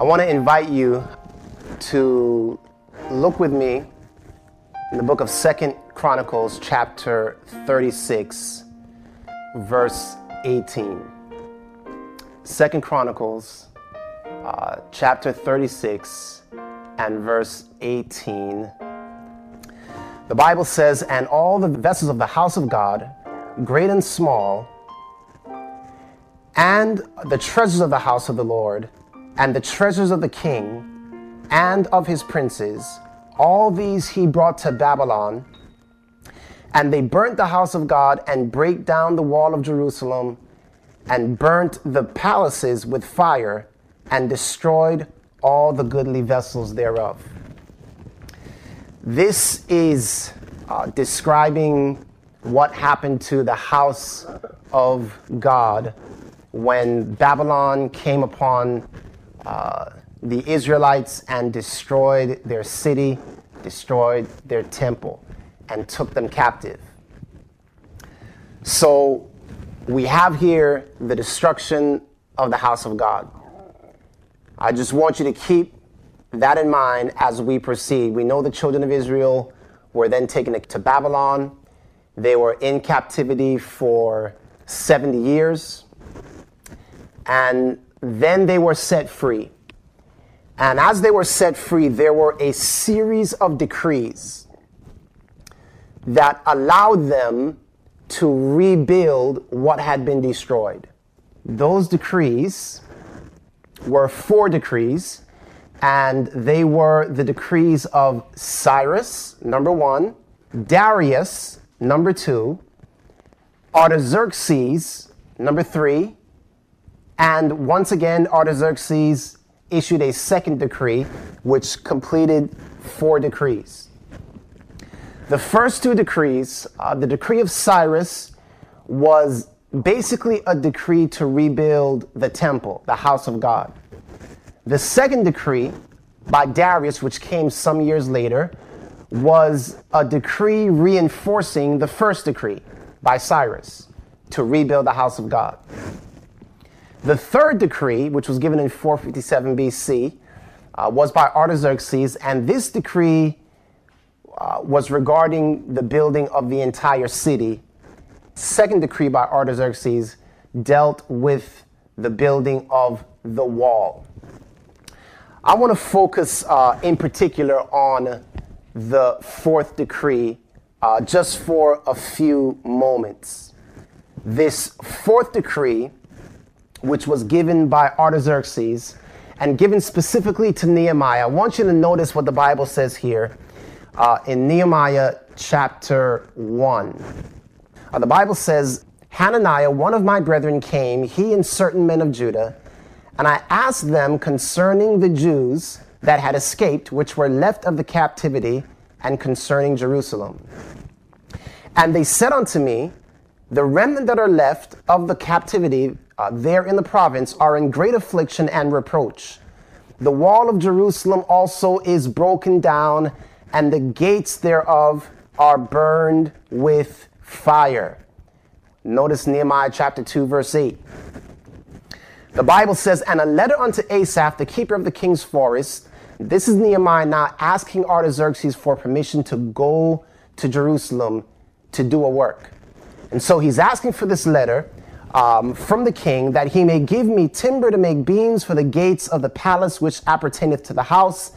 I want to invite you to look with me in the book of Second Chronicles, chapter 36, verse 18. Second Chronicles, uh, chapter 36, and verse 18. The Bible says, And all the vessels of the house of God, great and small, and the treasures of the house of the Lord, and the treasures of the king, and of his princes, all these he brought to Babylon. And they burnt the house of God, and brake down the wall of Jerusalem, and burnt the palaces with fire, and destroyed all the goodly vessels thereof. This is uh, describing what happened to the house of God when Babylon came upon uh, the Israelites and destroyed their city, destroyed their temple, and took them captive. So we have here the destruction of the house of God. I just want you to keep that in mind as we proceed. We know the children of Israel were then taken to Babylon. They were in captivity for 70 years. And then they were set free. And as they were set free, there were a series of decrees that allowed them to rebuild what had been destroyed. Those decrees were four decrees and they were the decrees of Cyrus, number one, Darius, number two, Artaxerxes, number three, and once again, Artaxerxes issued a second decree, which completed four decrees. The first two decrees, uh, the decree of Cyrus, was basically a decree to rebuild the temple, the house of God. The second decree by Darius, which came some years later, was a decree reinforcing the first decree by Cyrus to rebuild the house of God. The third decree, which was given in 457 BC, uh, was by Artaxerxes, and this decree uh, was regarding the building of the entire city. Second decree by Artaxerxes dealt with the building of the wall. I want to focus uh, in particular on the fourth decree uh, just for a few moments. This fourth decree, which was given by Artaxerxes and given specifically to Nehemiah, I want you to notice what the Bible says here uh, in Nehemiah chapter 1. Uh, the Bible says, Hananiah, one of my brethren, came, he and certain men of Judah and I asked them concerning the Jews that had escaped, which were left of the captivity, and concerning Jerusalem. And they said unto me, The remnant that are left of the captivity uh, there in the province are in great affliction and reproach. The wall of Jerusalem also is broken down, and the gates thereof are burned with fire. Notice Nehemiah chapter 2, verse 8. The Bible says, and a letter unto Asaph, the keeper of the king's forest. This is Nehemiah now asking Artaxerxes for permission to go to Jerusalem to do a work. And so he's asking for this letter um, from the king that he may give me timber to make beams for the gates of the palace which appertaineth to the house,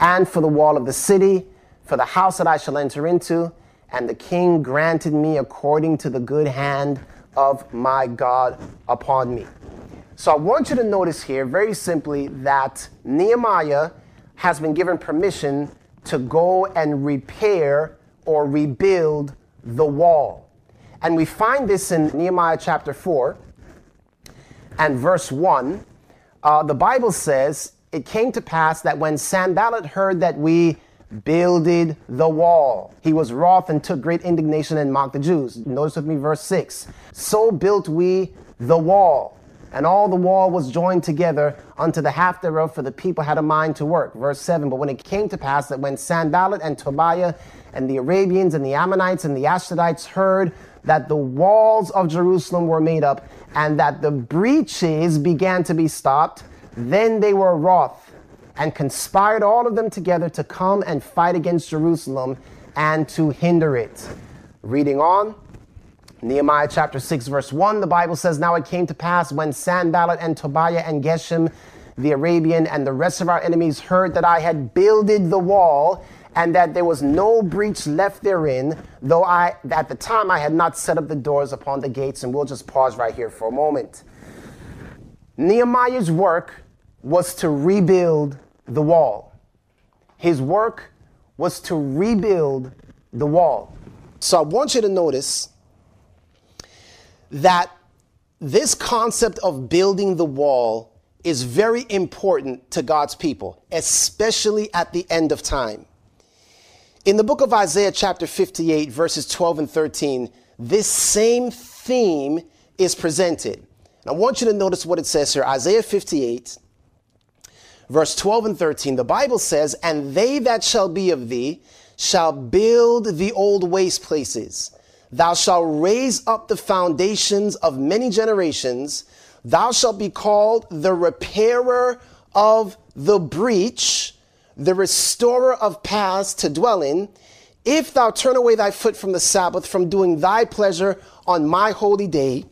and for the wall of the city, for the house that I shall enter into. And the king granted me according to the good hand of my God upon me. So I want you to notice here very simply that Nehemiah has been given permission to go and repair or rebuild the wall. And we find this in Nehemiah chapter 4 and verse 1. Uh, the Bible says, It came to pass that when Sanballat heard that we builded the wall, he was wroth and took great indignation and mocked the Jews. Notice with me verse 6. So built we the wall and all the wall was joined together unto the half thereof, for the people had a mind to work. Verse 7 But when it came to pass that when Sanballat and Tobiah and the Arabians and the Ammonites and the Ashdodites heard that the walls of Jerusalem were made up and that the breaches began to be stopped, Then they were wroth and conspired all of them together to come and fight against Jerusalem and to hinder it. Reading on, Nehemiah chapter 6, verse 1, the Bible says, Now it came to pass when Sanballat and Tobiah and Geshem the Arabian and the rest of our enemies heard that I had builded the wall and that there was no breach left therein, though I at the time I had not set up the doors upon the gates. And we'll just pause right here for a moment. Nehemiah's work was to rebuild the wall. His work was to rebuild the wall. So I want you to notice that this concept of building the wall is very important to God's people, especially at the end of time. In the book of Isaiah, chapter 58, verses 12 and 13, this same theme is presented. And I want you to notice what it says here Isaiah 58, verse 12 and 13. The Bible says, And they that shall be of thee shall build the old waste places. Thou shalt raise up the foundations of many generations Thou shalt be called the repairer of the breach, the restorer of paths to dwell in. If thou turn away thy foot from the Sabbath, from doing thy pleasure on my holy day,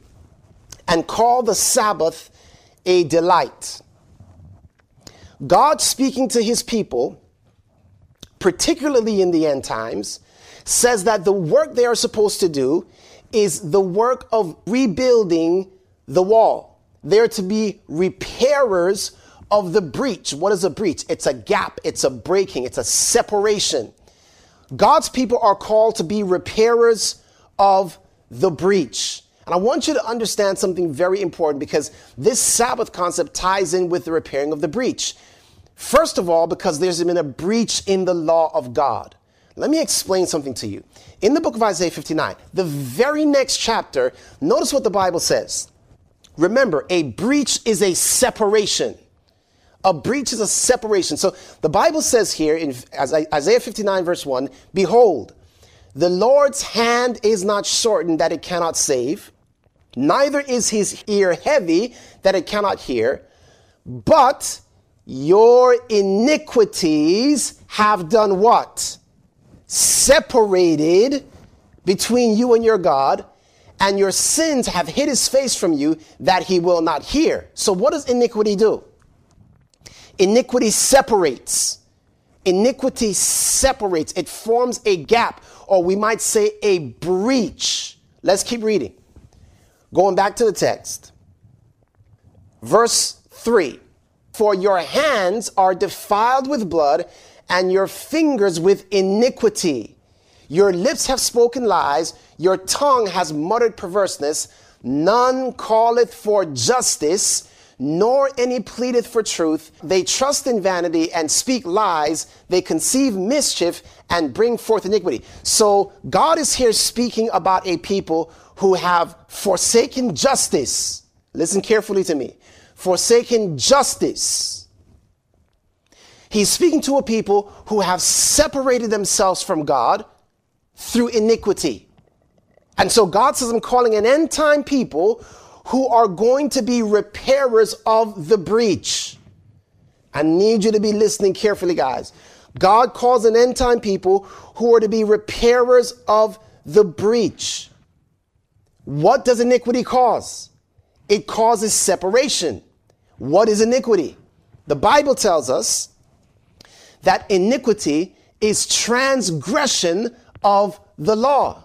and call the Sabbath a delight. God speaking to his people, particularly in the end times, says that the work they are supposed to do is the work of rebuilding the wall. They're to be repairers of the breach. What is a breach? It's a gap, it's a breaking, it's a separation. God's people are called to be repairers of the breach. And I want you to understand something very important because this Sabbath concept ties in with the repairing of the breach. First of all, because there's been a breach in the law of God. Let me explain something to you. In the book of Isaiah 59, the very next chapter, notice what the Bible says. Remember, a breach is a separation. A breach is a separation. So the Bible says here in Isaiah 59, verse 1 Behold, the Lord's hand is not shortened that it cannot save, neither is his ear heavy that it cannot hear, but your iniquities have done what? Separated between you and your God and your sins have hid his face from you that he will not hear. So, what does iniquity do? Iniquity separates. Iniquity separates. It forms a gap, or we might say a breach. Let's keep reading. Going back to the text. Verse 3 For your hands are defiled with blood, and your fingers with iniquity. Your lips have spoken lies, your tongue has muttered perverseness. None calleth for justice, nor any pleadeth for truth. They trust in vanity and speak lies. They conceive mischief and bring forth iniquity. So God is here speaking about a people who have forsaken justice. Listen carefully to me. Forsaken justice. He's speaking to a people who have separated themselves from God through iniquity. And so God says, I'm calling an end time people who are going to be repairers of the breach. I need you to be listening carefully, guys. God calls an end time people who are to be repairers of the breach. What does iniquity cause? It causes separation. What is iniquity? The Bible tells us that iniquity is transgression of the law.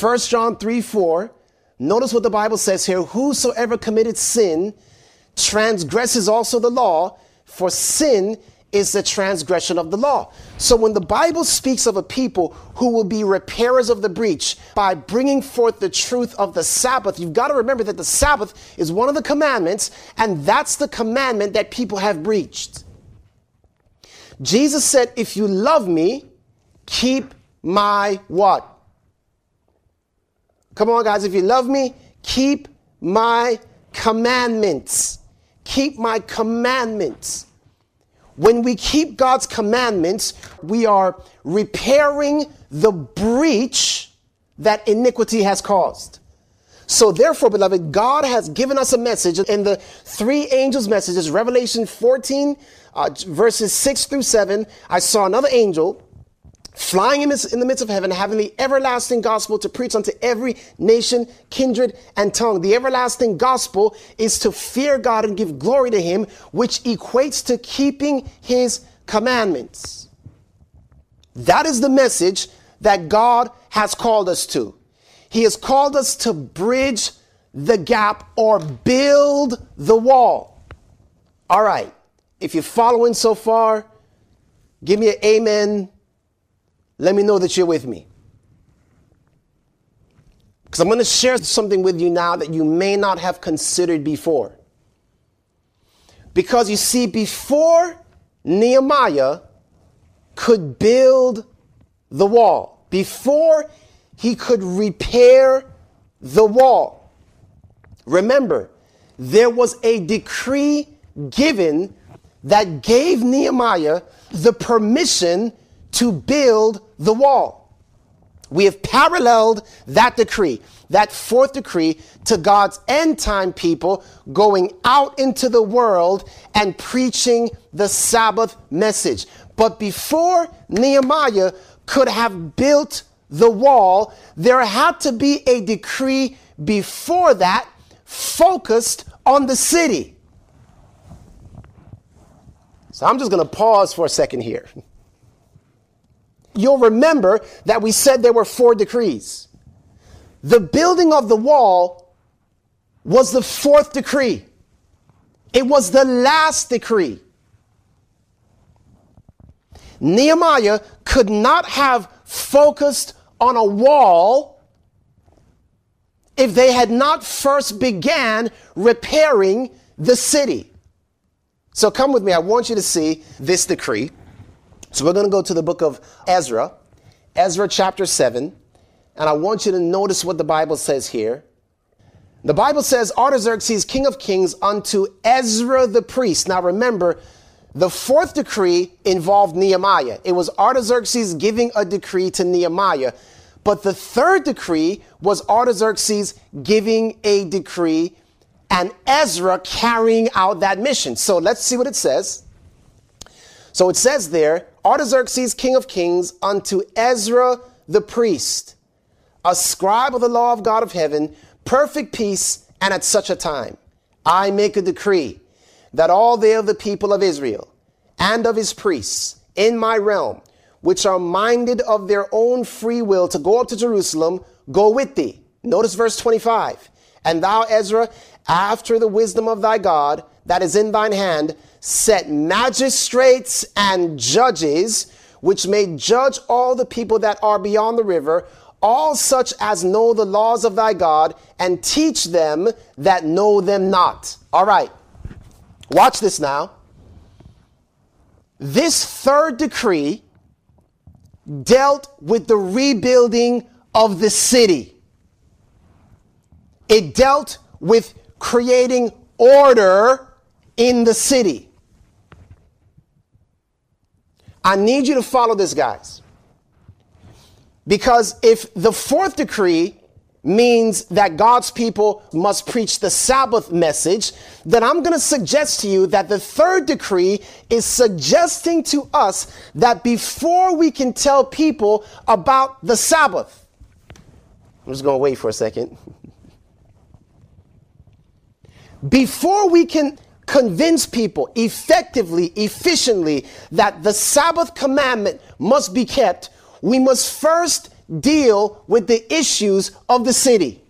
1 John 3 4. Notice what the Bible says here Whosoever committed sin transgresses also the law, for sin is the transgression of the law. So when the Bible speaks of a people who will be repairers of the breach by bringing forth the truth of the Sabbath, you've got to remember that the Sabbath is one of the commandments, and that's the commandment that people have breached. Jesus said, If you love me, keep my what? Come on, guys, if you love me, keep my commandments. Keep my commandments. When we keep God's commandments, we are repairing the breach that iniquity has caused. So, therefore, beloved, God has given us a message in the three angels' messages, Revelation 14, uh, verses 6 through 7. I saw another angel flying in, the midst of heaven, having the everlasting gospel to preach unto every nation, kindred, and tongue. The everlasting gospel is to fear God and give glory to Him, which equates to keeping His commandments. That is the message that God has called us to. He has called us to bridge the gap or build the wall. All right. If you're following so far, give me an amen. Let me know that you're with me. Because I'm going to share something with you now that you may not have considered before. Because you see, before Nehemiah could build the wall, before he could repair the wall. Remember, there was a decree given that gave Nehemiah the permission to build the wall. We have paralleled that decree, that fourth decree, to God's end time people going out into the world and preaching the Sabbath message. But before Nehemiah could have built the wall, there had to be a decree before that focused on the city. So I'm just going to pause for a second here. You'll remember that we said there were four decrees. The building of the wall was the fourth decree. It was the last decree. Nehemiah could not have focused on a wall if they had not first began repairing the city. So come with me. I want you to see this decree. So we're going to go to the book of Ezra, Ezra chapter 7, and I want you to notice what the Bible says here. The Bible says Artaxerxes, king of kings, unto Ezra the priest. Now remember, the fourth decree involved Nehemiah. It was Artaxerxes giving a decree to Nehemiah. But the third decree was Artaxerxes giving a decree and Ezra carrying out that mission. So let's see what it says. So it says there, Artaxerxes, king of kings, unto Ezra the priest, a scribe of the law of God of heaven, perfect peace, and at such a time, I make a decree that all they of the people of Israel and of his priests in my realm, which are minded of their own free will to go up to Jerusalem, go with thee. Notice verse 25. And thou, Ezra, after the wisdom of thy God that is in thine hand, set magistrates and judges, which may judge all the people that are beyond the river, all such as know the laws of thy God, and teach them that know them not. All right. Watch this now. This third decree dealt with the rebuilding of the city. It dealt with creating order in the city. I need you to follow this, guys. Because if the fourth decree means that God's people must preach the Sabbath message, then I'm going to suggest to you that the third decree is suggesting to us that before we can tell people about the Sabbath, I'm just going to wait for a second. Before we can convince people effectively, efficiently that the Sabbath commandment must be kept, we must first deal with the issues of the city.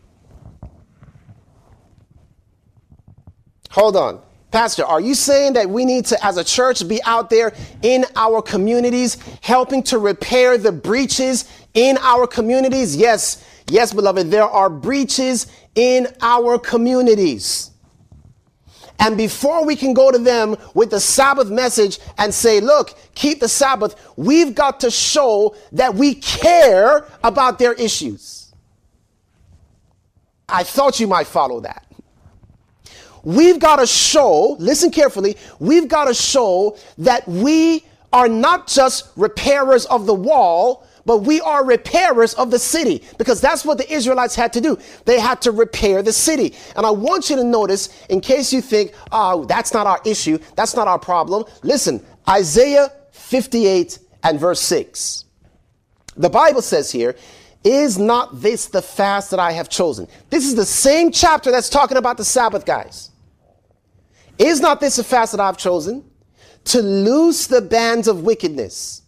Hold on. Pastor, are you saying that we need to, as a church, be out there in our communities helping to repair the breaches in our communities? Yes, yes, beloved, there are breaches in our communities. And before we can go to them with the Sabbath message and say, look, keep the Sabbath, we've got to show that we care about their issues. I thought you might follow that. We've got to show, listen carefully, we've got to show that we are not just repairers of the wall, but we are repairers of the city because that's what the Israelites had to do. They had to repair the city. And I want you to notice, in case you think, oh, that's not our issue, that's not our problem. Listen, Isaiah 58 and verse 6. The Bible says here, is not this the fast that I have chosen? This is the same chapter that's talking about the Sabbath, guys. Is not this a fast that I've chosen? To loose the bands of wickedness,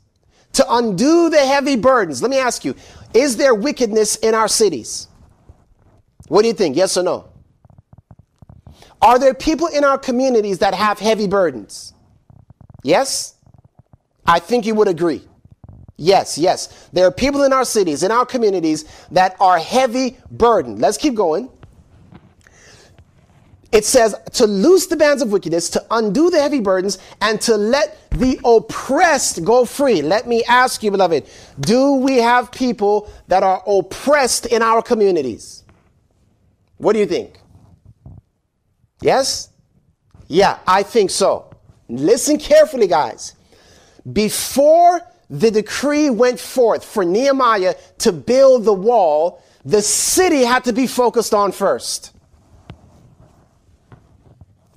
to undo the heavy burdens. Let me ask you, is there wickedness in our cities? What do you think? Yes or no? Are there people in our communities that have heavy burdens? Yes? I think you would agree. Yes, yes. There are people in our cities, in our communities that are heavy burdened. Let's keep going it says to loose the bands of wickedness, to undo the heavy burdens, and to let the oppressed go free. Let me ask you, beloved, do we have people that are oppressed in our communities? What do you think? Yes? Yeah, I think so. Listen carefully, guys. Before the decree went forth for Nehemiah to build the wall, the city had to be focused on first.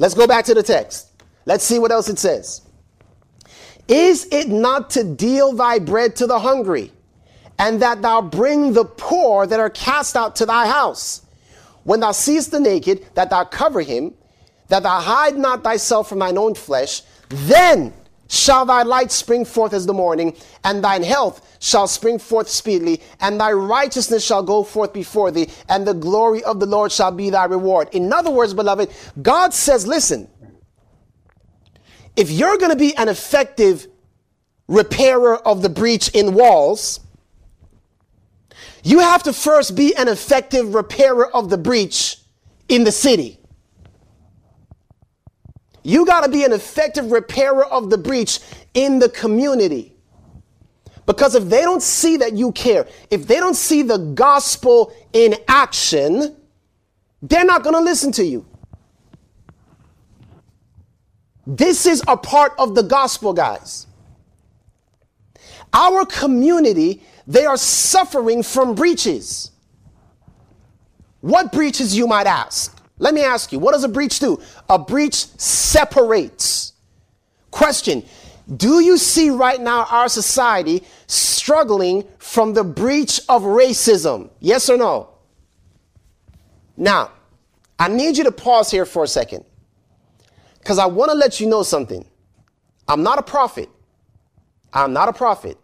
Let's go back to the text. Let's see what else it says. Is it not to deal thy bread to the hungry, and that thou bring the poor that are cast out to thy house? When thou seest the naked, that thou cover him, that thou hide not thyself from thine own flesh, then shall thy light spring forth as the morning, and thine health shall spring forth speedily, and thy righteousness shall go forth before thee, and the glory of the Lord shall be thy reward. In other words, beloved, God says, listen, if you're going to be an effective repairer of the breach in walls, you have to first be an effective repairer of the breach in the city. You got to be an effective repairer of the breach in the community. Because if they don't see that you care, if they don't see the gospel in action, they're not going to listen to you. This is a part of the gospel, guys. Our community, they are suffering from breaches. What breaches, you might ask? Let me ask you, what does a breach do? A breach separates. Question Do you see right now our society struggling from the breach of racism? Yes or no? Now, I need you to pause here for a second because I want to let you know something. I'm not a prophet. I'm not a prophet.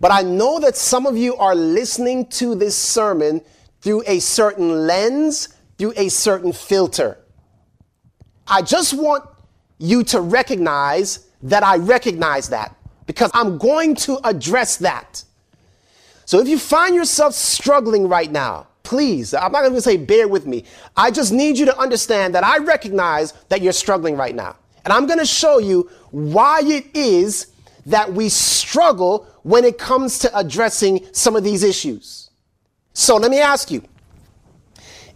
But I know that some of you are listening to this sermon through a certain lens through a certain filter. I just want you to recognize that I recognize that because I'm going to address that. So if you find yourself struggling right now, please, I'm not going to say bear with me. I just need you to understand that I recognize that you're struggling right now. And I'm going to show you why it is that we struggle when it comes to addressing some of these issues. So let me ask you,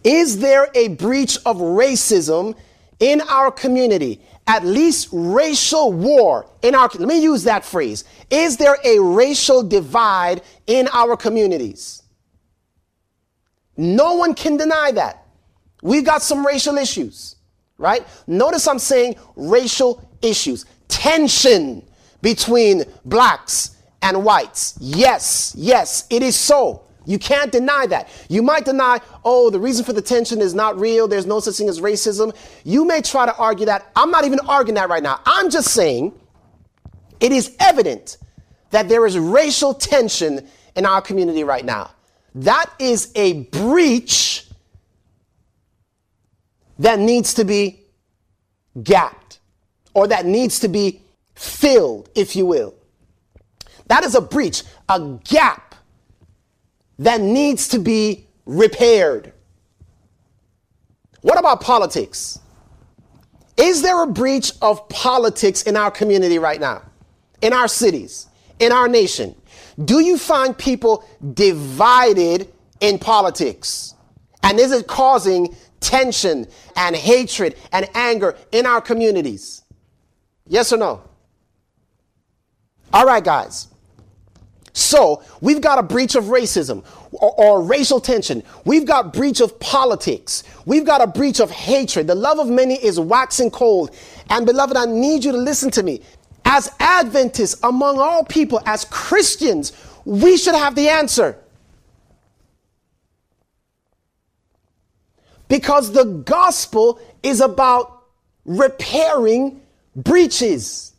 is there a breach of racism in our community? At least racial war in our, let me use that phrase. Is there a racial divide in our communities? No one can deny that. We've got some racial issues, right? Notice I'm saying racial issues, tension between blacks and whites. Yes, yes, it is so. You can't deny that. You might deny, oh, the reason for the tension is not real. There's no such thing as racism. You may try to argue that. I'm not even arguing that right now. I'm just saying it is evident that there is racial tension in our community right now. That is a breach that needs to be gapped or that needs to be filled, if you will. That is a breach, a gap that needs to be repaired. What about politics? Is there a breach of politics in our community right now, in our cities, in our nation? Do you find people divided in politics? And is it causing tension and hatred and anger in our communities? Yes or no? All right, guys. So we've got a breach of racism or, or, racial tension. We've got breach of politics. We've got a breach of hatred. The love of many is waxing cold. And beloved, I need you to listen to me. As Adventists, among all people, as Christians, we should have the answer. Because the gospel is about repairing breaches.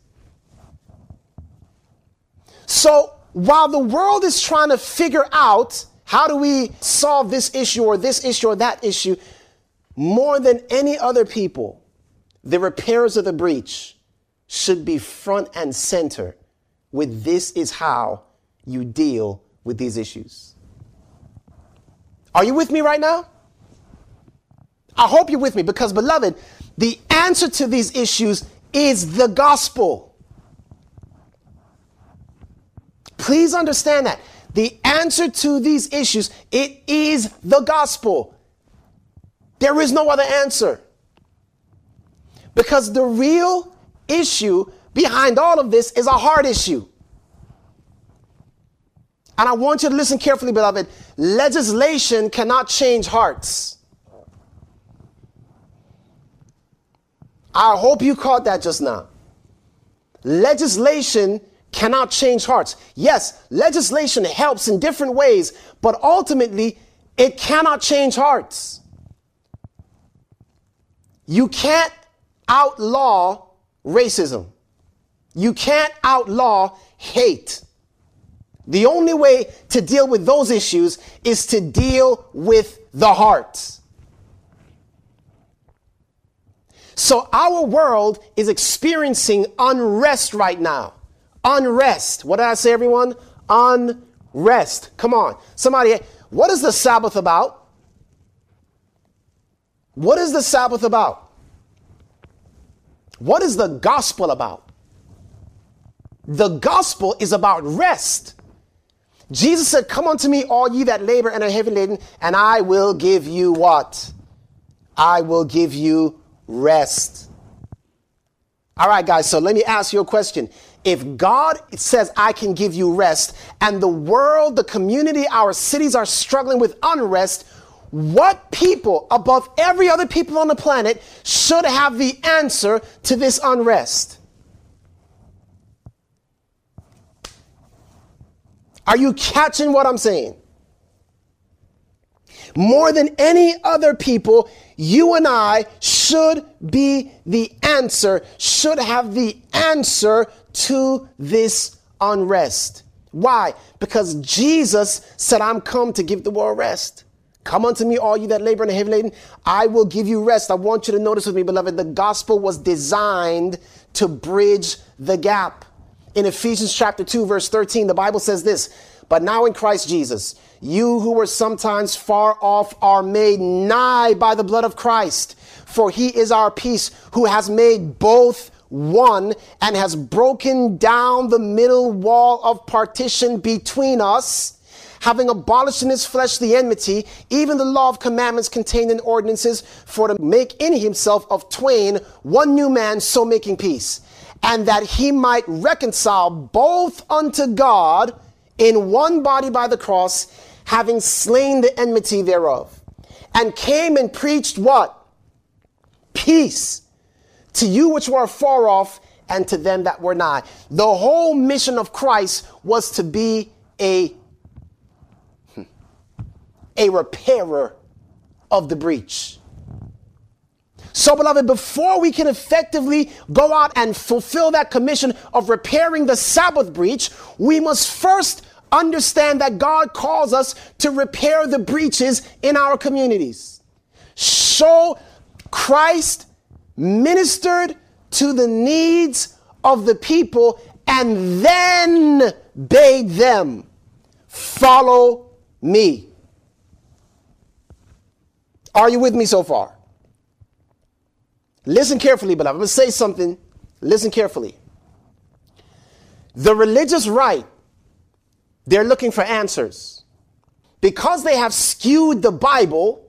So while the world is trying to figure out how do we solve this issue or this issue or that issue, more than any other people, the repairs of the breach should be front and center with this is how you deal with these issues. Are you with me right now? I hope you're with me because, beloved, the answer to these issues is the gospel. Please understand that. The answer to these issues, it is the gospel. There is no other answer. Because the real issue behind all of this is a heart issue. And I want you to listen carefully, beloved. Legislation cannot change hearts. I hope you caught that just now. Legislation cannot change hearts. Yes, legislation helps in different ways, but ultimately, it cannot change hearts. You can't outlaw racism. You can't outlaw hate. The only way to deal with those issues is to deal with the heart. So our world is experiencing unrest right now. Unrest. What did I say, everyone? Unrest. Come on. Somebody, what is the Sabbath about? What is the Sabbath about? What is the gospel about? The gospel is about rest. Jesus said, Come unto me, all ye that labor and are heavy laden, and I will give you what? I will give you rest. All right, guys, so let me ask you a question. If God says, I can give you rest, and the world, the community, our cities are struggling with unrest, what people above every other people on the planet should have the answer to this unrest? Are you catching what I'm saying? More than any other people, you and I should be the answer, should have the answer to this unrest. Why? Because Jesus said, I'm come to give the world rest. Come unto me, all you that labor and are heavy laden. I will give you rest. I want you to notice with me, beloved, the gospel was designed to bridge the gap. In Ephesians chapter 2, verse 13, the Bible says this, but now in Christ Jesus, you who were sometimes far off are made nigh by the blood of Christ. For he is our peace, who has made both one and has broken down the middle wall of partition between us, having abolished in his flesh the enmity, even the law of commandments contained in ordinances, for to make in himself of twain one new man, so making peace, and that he might reconcile both unto God in one body by the cross, having slain the enmity thereof, and came and preached what? Peace to you which were far off and to them that were nigh. The whole mission of Christ was to be a, hmm, a repairer of the breach. So, beloved, before we can effectively go out and fulfill that commission of repairing the Sabbath breach, we must first understand that God calls us to repair the breaches in our communities. So, Christ ministered to the needs of the people and then bade them follow me. Are you with me so far? Listen carefully, beloved. I'm going to say something. Listen carefully. The religious right, they're looking for answers. Because they have skewed the Bible,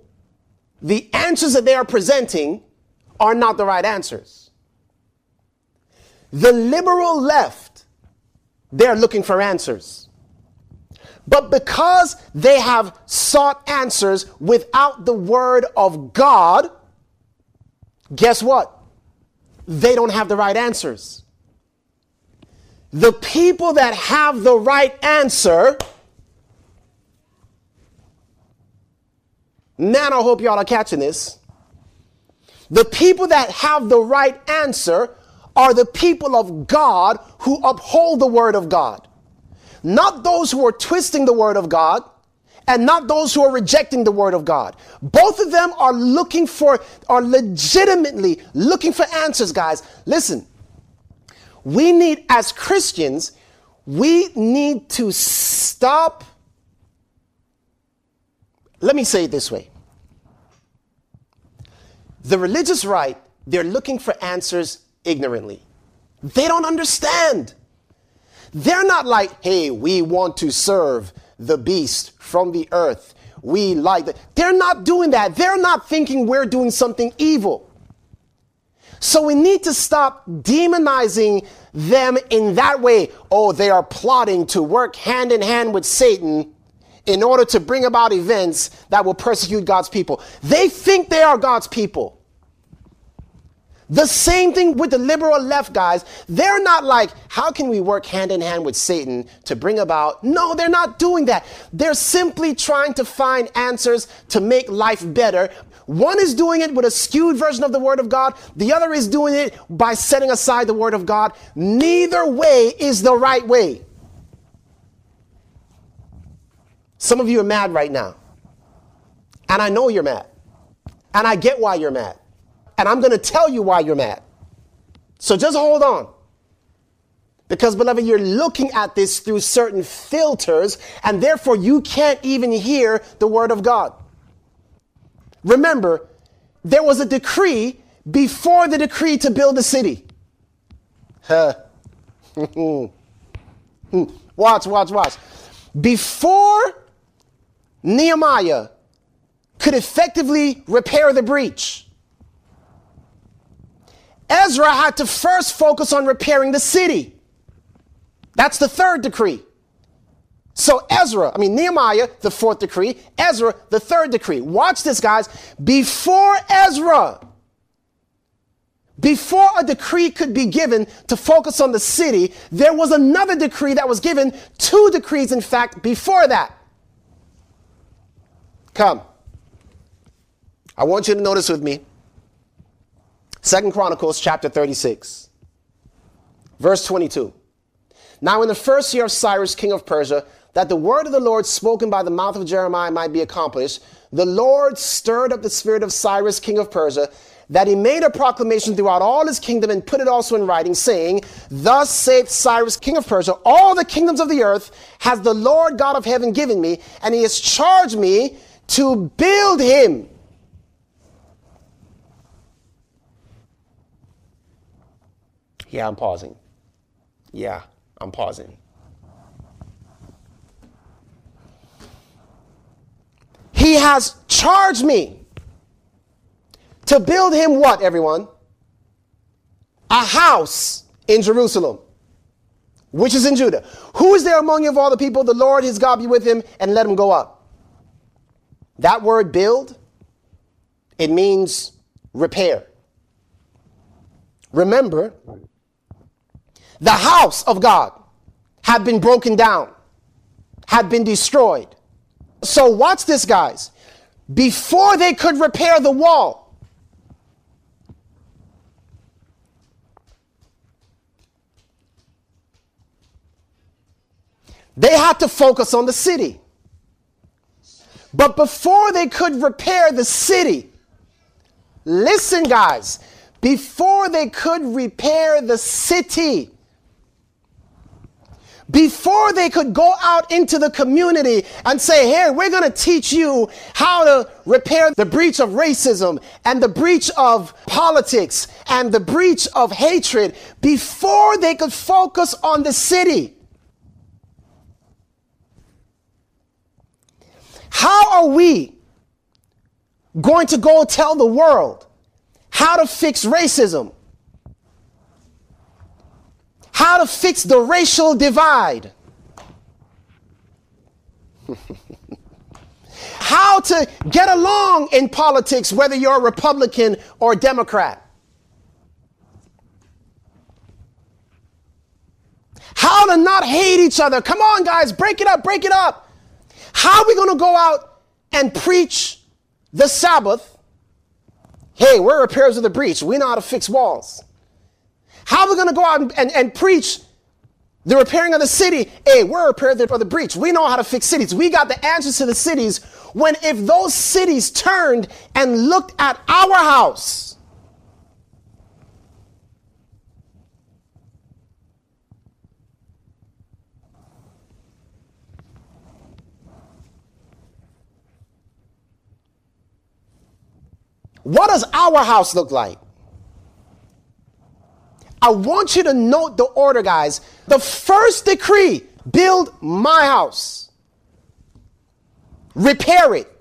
the answers that they are presenting are not the right answers. The liberal left, they're looking for answers. But because they have sought answers without the word of God, guess what? They don't have the right answers. The people that have the right answer, man, I hope y'all are catching this. The people that have the right answer are the people of God who uphold the word of God. Not those who are twisting the word of God and not those who are rejecting the word of God. Both of them are looking for, are legitimately looking for answers, guys. Listen, we need, as Christians, we need to stop. Let me say it this way the religious right, they're looking for answers ignorantly. They don't understand. They're not like, hey, we want to serve the beast from the earth. We like that. They're not doing that. They're not thinking we're doing something evil. So we need to stop demonizing them in that way. Oh, they are plotting to work hand in hand with Satan in order to bring about events that will persecute God's people. They think they are God's people. The same thing with the liberal left guys. They're not like, how can we work hand in hand with Satan to bring about? No, they're not doing that. They're simply trying to find answers to make life better. One is doing it with a skewed version of the Word of God, the other is doing it by setting aside the Word of God. Neither way is the right way. Some of you are mad right now. And I know you're mad. And I get why you're mad and I'm going to tell you why you're mad. So just hold on. Because, beloved, you're looking at this through certain filters, and therefore you can't even hear the word of God. Remember, there was a decree before the decree to build a city. Huh. watch, watch, watch. Before Nehemiah could effectively repair the breach, Ezra had to first focus on repairing the city. That's the third decree. So Ezra, I mean Nehemiah, the fourth decree, Ezra, the third decree. Watch this, guys. Before Ezra, before a decree could be given to focus on the city, there was another decree that was given, two decrees, in fact, before that. Come. I want you to notice with me Second Chronicles chapter 36, verse 22. Now, in the first year of Cyrus, king of Persia, that the word of the Lord spoken by the mouth of Jeremiah might be accomplished, the Lord stirred up the spirit of Cyrus, king of Persia, that he made a proclamation throughout all his kingdom and put it also in writing, saying, Thus saith Cyrus, king of Persia, all the kingdoms of the earth has the Lord God of heaven given me, and he has charged me to build him Yeah, I'm pausing. Yeah, I'm pausing. He has charged me to build him what, everyone? A house in Jerusalem, which is in Judah. Who is there among you of all the people? The Lord his God be with him and let him go up. That word build, it means repair. Remember, the house of God had been broken down, had been destroyed. So, watch this, guys. Before they could repair the wall, they had to focus on the city. But before they could repair the city, listen, guys, before they could repair the city, before they could go out into the community and say, Here, we're going to teach you how to repair the breach of racism and the breach of politics and the breach of hatred, before they could focus on the city. How are we going to go tell the world how to fix racism? How to fix the racial divide. How to get along in politics, whether you're a Republican or Democrat. How to not hate each other. Come on, guys, break it up, break it up. How are we going to go out and preach the Sabbath? Hey, we're repairs of the breach. We know how to fix walls. How are we going to go out and, and, and, preach the repairing of the city? Hey, we're repairers for the breach. We know how to fix cities. We got the answers to the cities. When if those cities turned and looked at our house, What does our house look like? I want you to note the order, guys. The first decree build my house, repair it,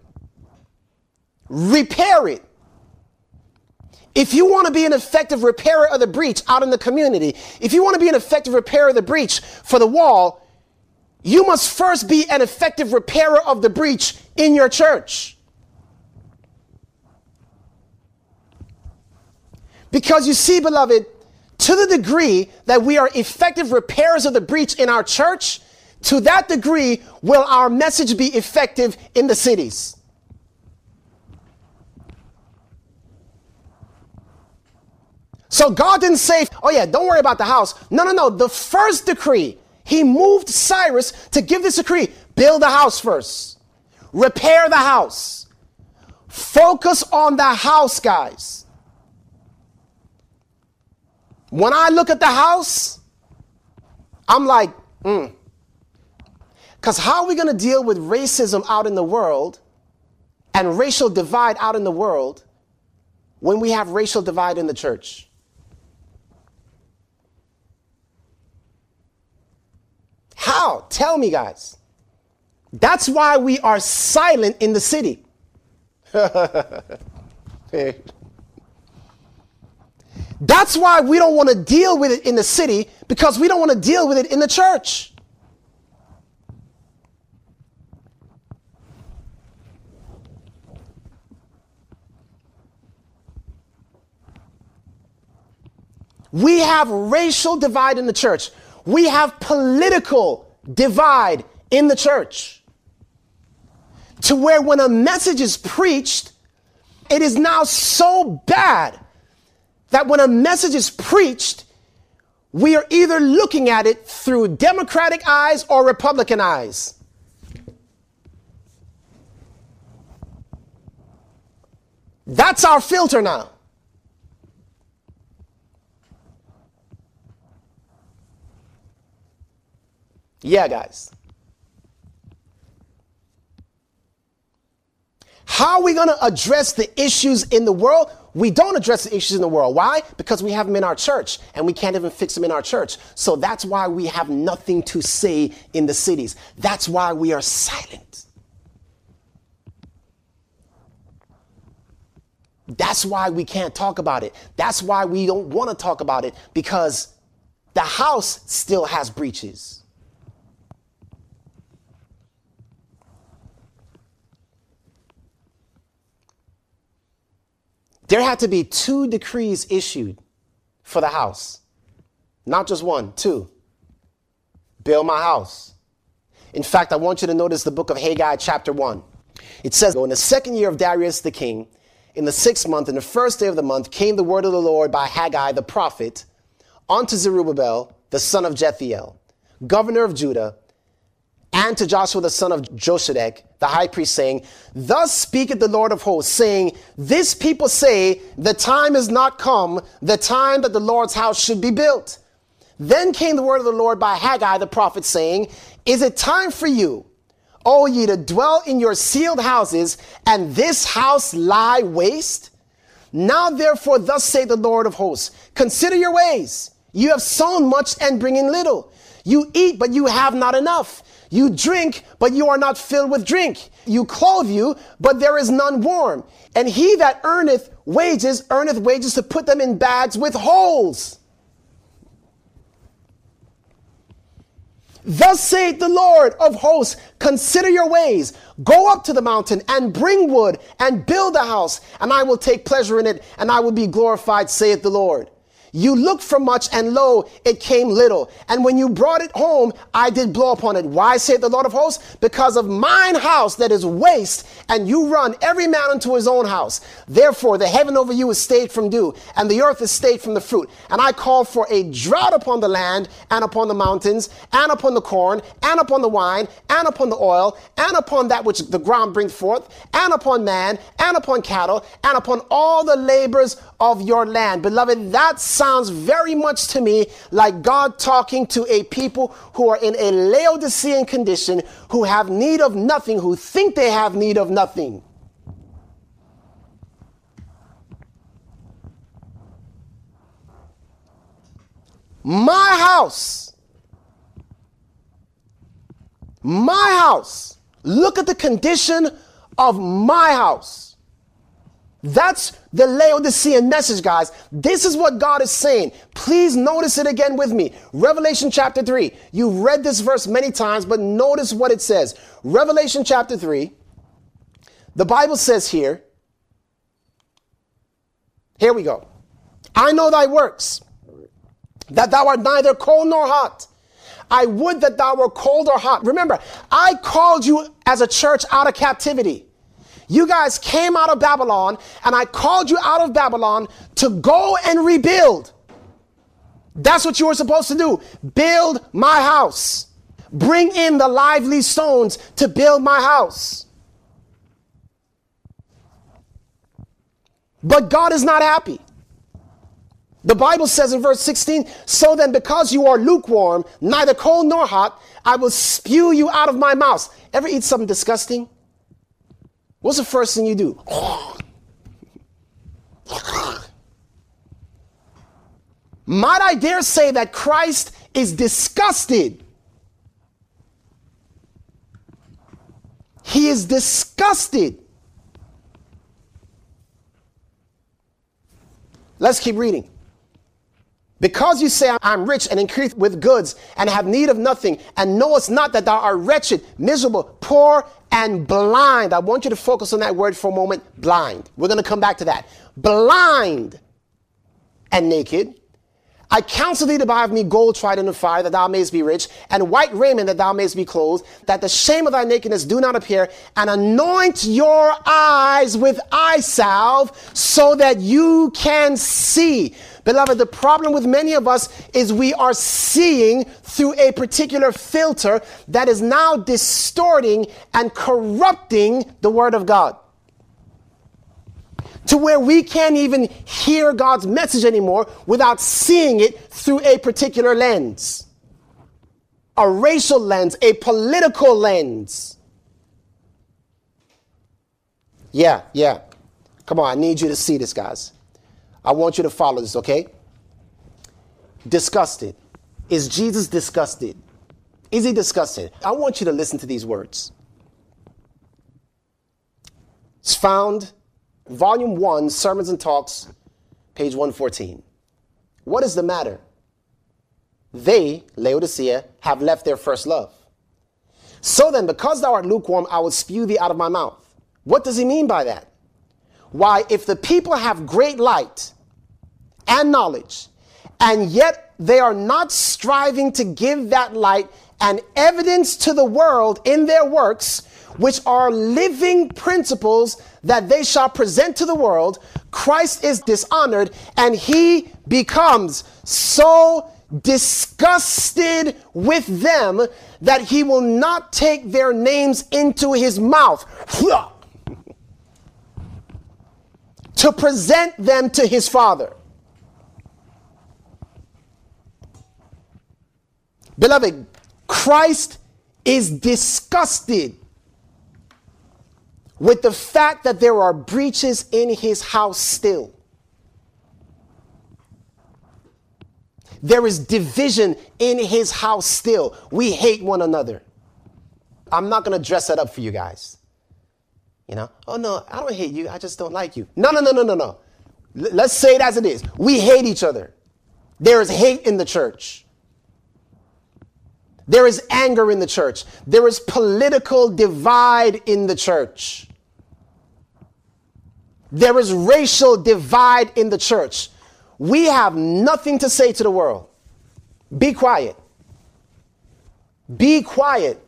repair it. If you want to be an effective repairer of the breach out in the community, if you want to be an effective repairer of the breach for the wall, you must first be an effective repairer of the breach in your church. Because you see, beloved, to the degree that we are effective repairers of the breach in our church, to that degree will our message be effective in the cities. So God didn't say, oh yeah, don't worry about the house. No, no, no. The first decree, he moved Cyrus to give this decree build the house first, repair the house, focus on the house, guys. When I look at the house, I'm like, hmm. Because how are we going to deal with racism out in the world and racial divide out in the world when we have racial divide in the church? How? Tell me, guys. That's why we are silent in the city. That's why we don't want to deal with it in the city because we don't want to deal with it in the church. We have racial divide in the church. We have political divide in the church. To where when a message is preached, it is now so bad that when a message is preached, we are either looking at it through Democratic eyes or Republican eyes. That's our filter now. Yeah, guys. How are we going to address the issues in the world? We don't address the issues in the world. Why? Because we have them in our church and we can't even fix them in our church. So that's why we have nothing to say in the cities. That's why we are silent. That's why we can't talk about it. That's why we don't want to talk about it because the house still has breaches. There had to be two decrees issued for the house. Not just one, two. Build my house. In fact, I want you to notice the book of Haggai, chapter 1. It says, In the second year of Darius the king, in the sixth month, in the first day of the month, came the word of the Lord by Haggai the prophet unto Zerubbabel, the son of Shealtiel, governor of Judah, and to Joshua the son of Josedech, the high priest, saying, Thus speaketh the Lord of hosts, saying, This people say, The time is not come, the time that the Lord's house should be built. Then came the word of the Lord by Haggai the prophet, saying, Is it time for you, O ye, to dwell in your sealed houses, and this house lie waste? Now therefore, thus say the Lord of hosts, Consider your ways. You have sown much and bring in little. You eat, but you have not enough. You drink, but you are not filled with drink. You clothe you, but there is none warm. And he that earneth wages, earneth wages to put them in bags with holes. Thus saith the Lord of hosts, consider your ways. Go up to the mountain and bring wood and build a house, and I will take pleasure in it, and I will be glorified, saith the Lord. You looked for much, and lo, it came little. And when you brought it home, I did blow upon it. Why, saith the Lord of hosts? Because of mine house that is waste, and you run every man unto his own house. Therefore, the heaven over you is stayed from dew, and the earth is stayed from the fruit. And I call for a drought upon the land, and upon the mountains, and upon the corn, and upon the wine, and upon the oil, and upon that which the ground brings forth, and upon man, and upon cattle, and upon all the labors of your land. Beloved, that sounds very much to me like God talking to a people who are in a Laodicean condition, who have need of nothing, who think they have need of nothing. My house, my house, look at the condition of my house. That's the Laodicean message, guys. This is what God is saying. Please notice it again with me. Revelation chapter 3. You've read this verse many times, but notice what it says. Revelation chapter 3. The Bible says here, here we go. I know thy works, that thou art neither cold nor hot. I would that thou were cold or hot. Remember, I called you as a church out of captivity. You guys came out of Babylon, and I called you out of Babylon to go and rebuild. That's what you were supposed to do. Build my house. Bring in the lively stones to build my house. But God is not happy. The Bible says in verse 16, So then, because you are lukewarm, neither cold nor hot, I will spew you out of my mouth. Ever eat something disgusting? What's the first thing you do? Might I dare say that Christ is disgusted? He is disgusted. Let's keep reading. Because you say, I'm rich and increased with goods and have need of nothing, and knowest not that thou art wretched, miserable, poor, and blind. I want you to focus on that word for a moment blind. We're going to come back to that. Blind and naked. I counsel thee to buy of me gold tried in the fire, that thou mayest be rich, and white raiment, that thou mayest be clothed, that the shame of thy nakedness do not appear, and anoint your eyes with eye salve, so that you can see. Beloved, the problem with many of us is we are seeing through a particular filter that is now distorting and corrupting the Word of God. To where we can't even hear God's message anymore without seeing it through a particular lens a racial lens, a political lens. Yeah, yeah. Come on, I need you to see this, guys. I want you to follow this, okay? Disgusted. Is Jesus disgusted? Is he disgusted? I want you to listen to these words. It's found volume 1 Sermons and Talks page 114. What is the matter? They, Laodicea, have left their first love. So then, because thou art lukewarm, I will spew thee out of my mouth. What does he mean by that? Why, if the people have great light and knowledge, and yet they are not striving to give that light and evidence to the world in their works, which are living principles that they shall present to the world, Christ is dishonored and he becomes so disgusted with them that he will not take their names into his mouth to present them to his Father. Beloved, Christ is disgusted with the fact that there are breaches in his house still. There is division in his house still. We hate one another. I'm not going to dress that up for you guys. You know, oh no, I don't hate you. I just don't like you. No, no, no, no, no, no. L- let's say it as it is. We hate each other. There is hate in the church. There is anger in the church. There is political divide in the church. There is racial divide in the church. We have nothing to say to the world. Be quiet. Be quiet.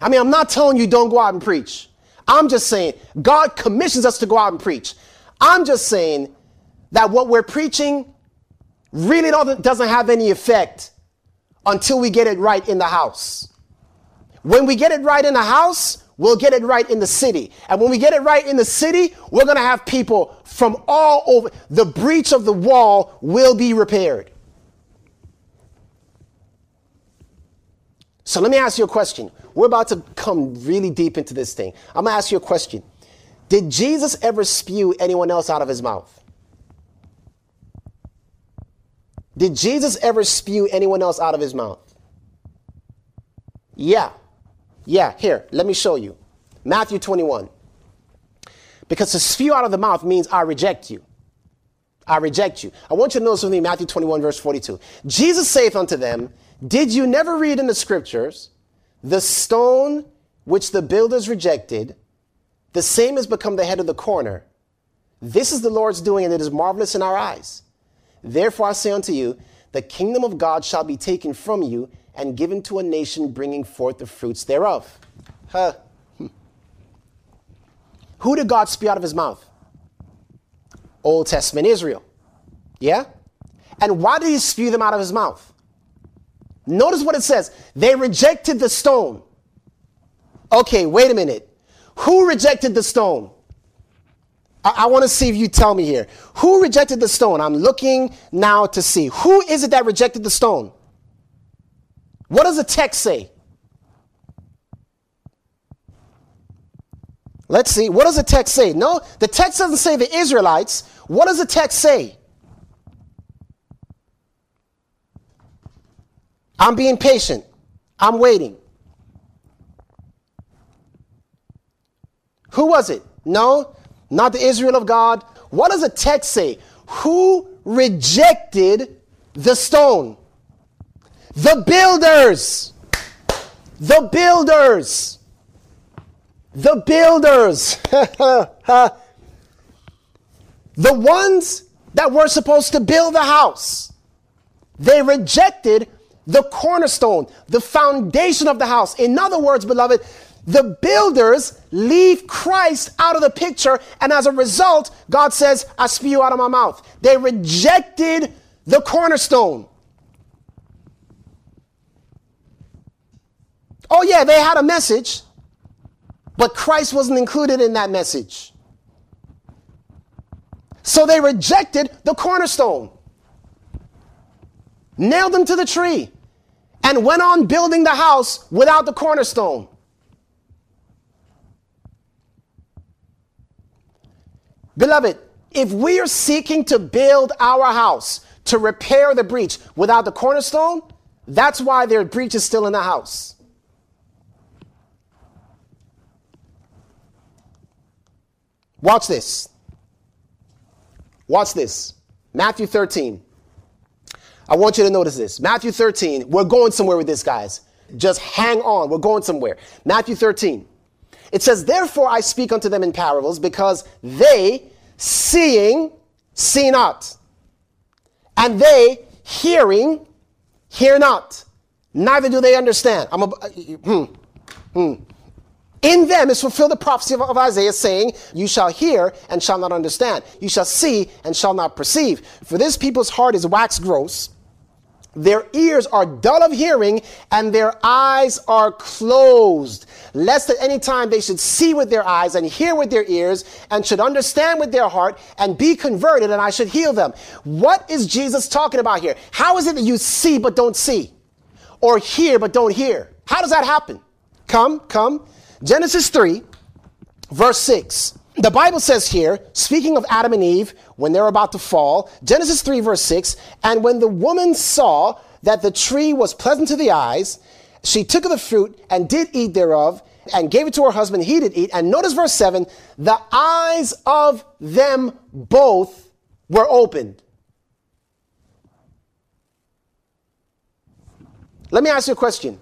I mean, I'm not telling you don't go out and preach. I'm just saying God commissions us to go out and preach. I'm just saying that what we're preaching really doesn't have any effect until we get it right in the house. When we get it right in the house, we'll get it right in the city. And when we get it right in the city, we're going to have people from all over. The breach of the wall will be repaired. So let me ask you a question. We're about to come really deep into this thing. I'm to ask you a question. Did Jesus ever spew anyone else out of his mouth? Did Jesus ever spew anyone else out of his mouth? Yeah. Yeah, here, let me show you. Matthew 21. Because to spew out of the mouth means I reject you. I reject you. I want you to notice with me Matthew 21, verse 42. Jesus saith unto them, Did you never read in the scriptures, the stone which the builders rejected, the same has become the head of the corner? This is the Lord's doing, and it is marvelous in our eyes. Therefore I say unto you, the kingdom of God shall be taken from you and given to a nation bringing forth the fruits thereof. Huh. Who did God spew out of his mouth? Old Testament Israel. Yeah? And why did he spew them out of his mouth? Notice what it says. They rejected the stone. Okay, wait a minute. Who rejected the stone? I, I want to see if you tell me here. Who rejected the stone? I'm looking now to see. Who is it that rejected the stone? What does the text say? Let's see. What does the text say? No, the text doesn't say the Israelites. What does the text say? I'm being patient. I'm waiting. Who was it? No, not the Israel of God. What does the text say? Who rejected the stone? The builders. The builders. The builders. the ones that were supposed to build the house. They rejected the cornerstone, the foundation of the house. In other words, beloved, the builders leave Christ out of the picture, and as a result, God says, I spew out of my mouth. They rejected the cornerstone. Oh, yeah, they had a message, but Christ wasn't included in that message. So they rejected the cornerstone, nailed them to the tree, and went on building the house without the cornerstone. Beloved, if we are seeking to build our house to repair the breach without the cornerstone, that's why their breach is still in the house. Watch this. Watch this. Matthew 13. I want you to notice this. Matthew 13. We're going somewhere with this, guys. Just hang on. We're going somewhere. Matthew 13. It says, Therefore I speak unto them in parables, because they, seeing, see not, and they, hearing, hear not. Neither do they understand. I'm a, hmm, hmm. In them is fulfilled the prophecy of, of, Isaiah saying, You shall hear and shall not understand. You shall see and shall not perceive. For this people's heart is wax gross, their ears are dull of hearing, and their eyes are closed. Lest at any time they should see with their eyes and hear with their ears, and should understand with their heart and be converted, and I should heal them. What is Jesus talking about here? How is it that you see but don't see? Or hear but don't hear? How does that happen? Come, come. Genesis 3, verse 6 the Bible says here, speaking of Adam and Eve, when they're about to fall, Genesis 3, verse 6, and when the woman saw that the tree was pleasant to the eyes, she took of the fruit and did eat thereof, and gave it to her husband, he did eat. And notice verse 7 the eyes of them both were opened. Let me ask you a question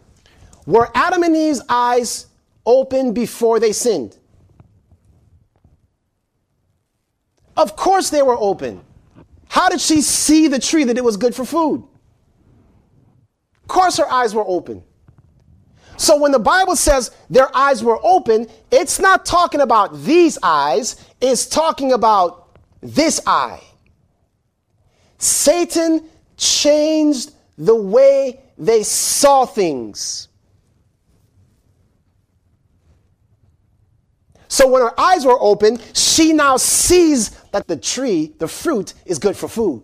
Were Adam and Eve's eyes open before they sinned? Of course they were open. How did she see the tree that it was good for food? Of course her eyes were open. So when the Bible says their eyes were open, it's not talking about these eyes, it's talking about this eye. Satan changed the way they saw things. So when her eyes were open, she now sees that the tree, the fruit, is good for food.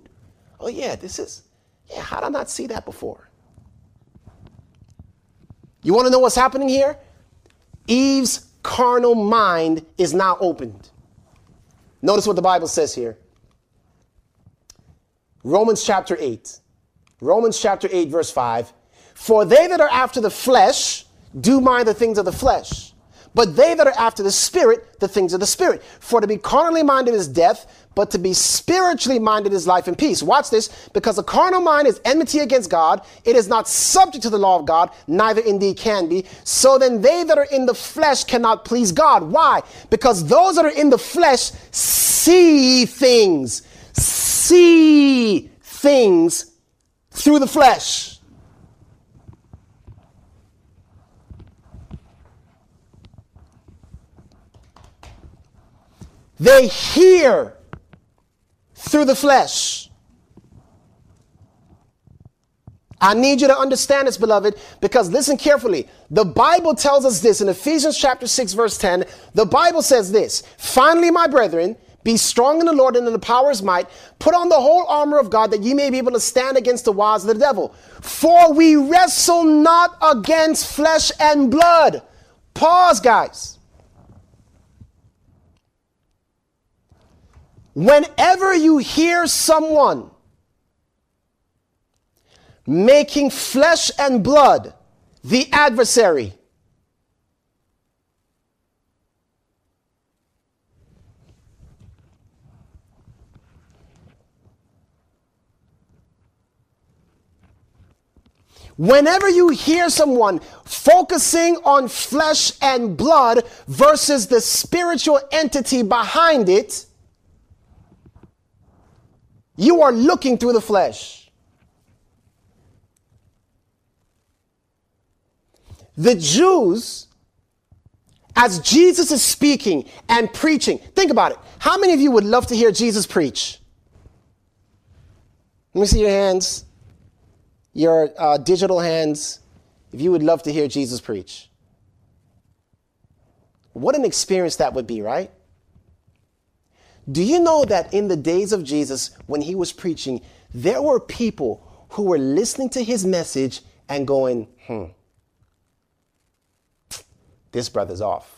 Oh, yeah, this is, yeah, how did I not see that before? You want to know what's happening here? Eve's carnal mind is now opened. Notice what the Bible says here Romans chapter 8. Romans chapter 8, verse 5. For they that are after the flesh do mind the things of the flesh but they that are after the Spirit, the things of the Spirit. For to be carnally minded is death, but to be spiritually minded is life and peace. Watch this, because a carnal mind is enmity against God. It is not subject to the law of God, neither indeed can be. So then they that are in the flesh cannot please God. Why? Because those that are in the flesh see things, see things through the flesh. They hear through the flesh. I need you to understand this, beloved, because listen carefully. The Bible tells us this in Ephesians chapter 6, verse 10. The Bible says this Finally, my brethren, be strong in the Lord and in the power of his might. Put on the whole armor of God that ye may be able to stand against the wiles of the devil. For we wrestle not against flesh and blood. Pause, guys. Whenever you hear someone making flesh and blood the adversary, Whenever you hear someone focusing on flesh and blood versus the spiritual entity behind it, you are looking through the flesh. The Jews, as Jesus is speaking and preaching, think about it. How many of you would love to hear Jesus preach? Let me see your hands, your uh, digital hands, if you would love to hear Jesus preach. What an experience that would be, right? Do you know that in the days of Jesus, when he was preaching, there were people who were listening to his message and going, hmm, this brother's off.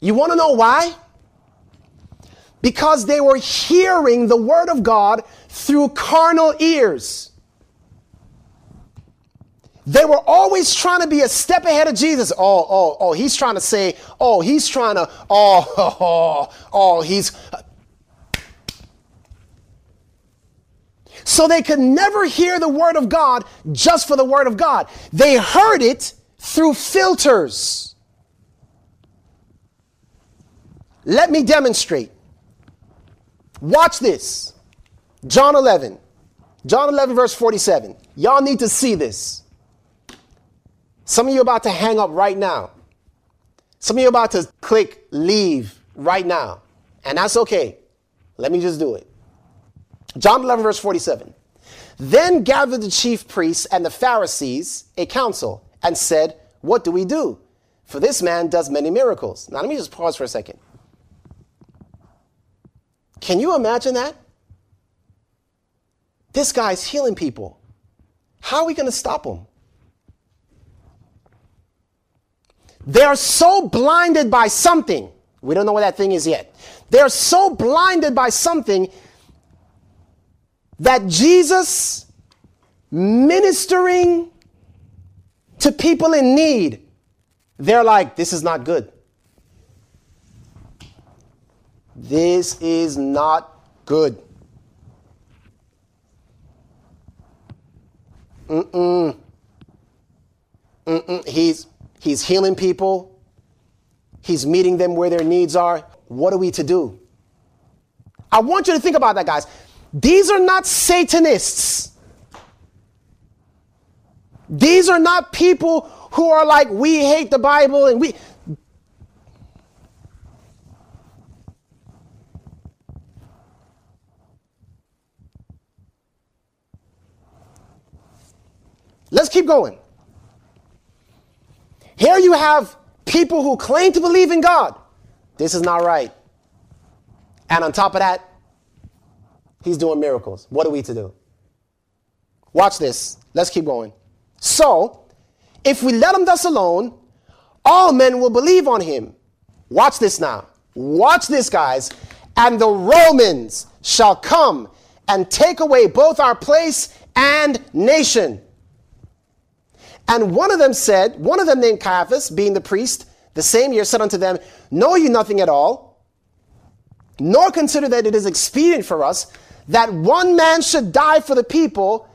You want to know why? Because they were hearing the word of God through carnal ears. They were always trying to be a step ahead of Jesus. Oh, oh, oh, he's trying to say, oh, he's trying to, oh, oh, oh, oh he's. So they could never hear the word of God just for the word of God. They heard it through filters. Let me demonstrate. Watch this. John 11. John 11, verse 47. Y'all need to see this. Some of you are about to hang up right now. Some of you are about to click leave right now. And that's okay. Let me just do it. John 11, verse 47. Then gathered the chief priests and the Pharisees a council and said, What do we do? For this man does many miracles. Now, let me just pause for a second. Can you imagine that? This guy's healing people. How are we going to stop him? They're so blinded by something. We don't know what that thing is yet. They're so blinded by something that Jesus ministering to people in need, they're like, this is not good. This is not good. Mm-mm. Mm-mm. He's he's healing people. He's meeting them where their needs are. What are we to do? I want you to think about that, guys. These are not Satanists. These are not people who are like, we hate the Bible and we. Let's keep going. Here you have people who claim to believe in God. This is not right. And on top of that, he's doing miracles. What are we to do? Watch this. Let's keep going. So, if we let him thus alone, all men will believe on him. Watch this now. Watch this, guys. And the Romans shall come and take away both our place and nation. And one of them said, one of them named Caiaphas, being the priest, the same year said unto them, Know you nothing at all, nor consider that it is expedient for us that one man should die for the people,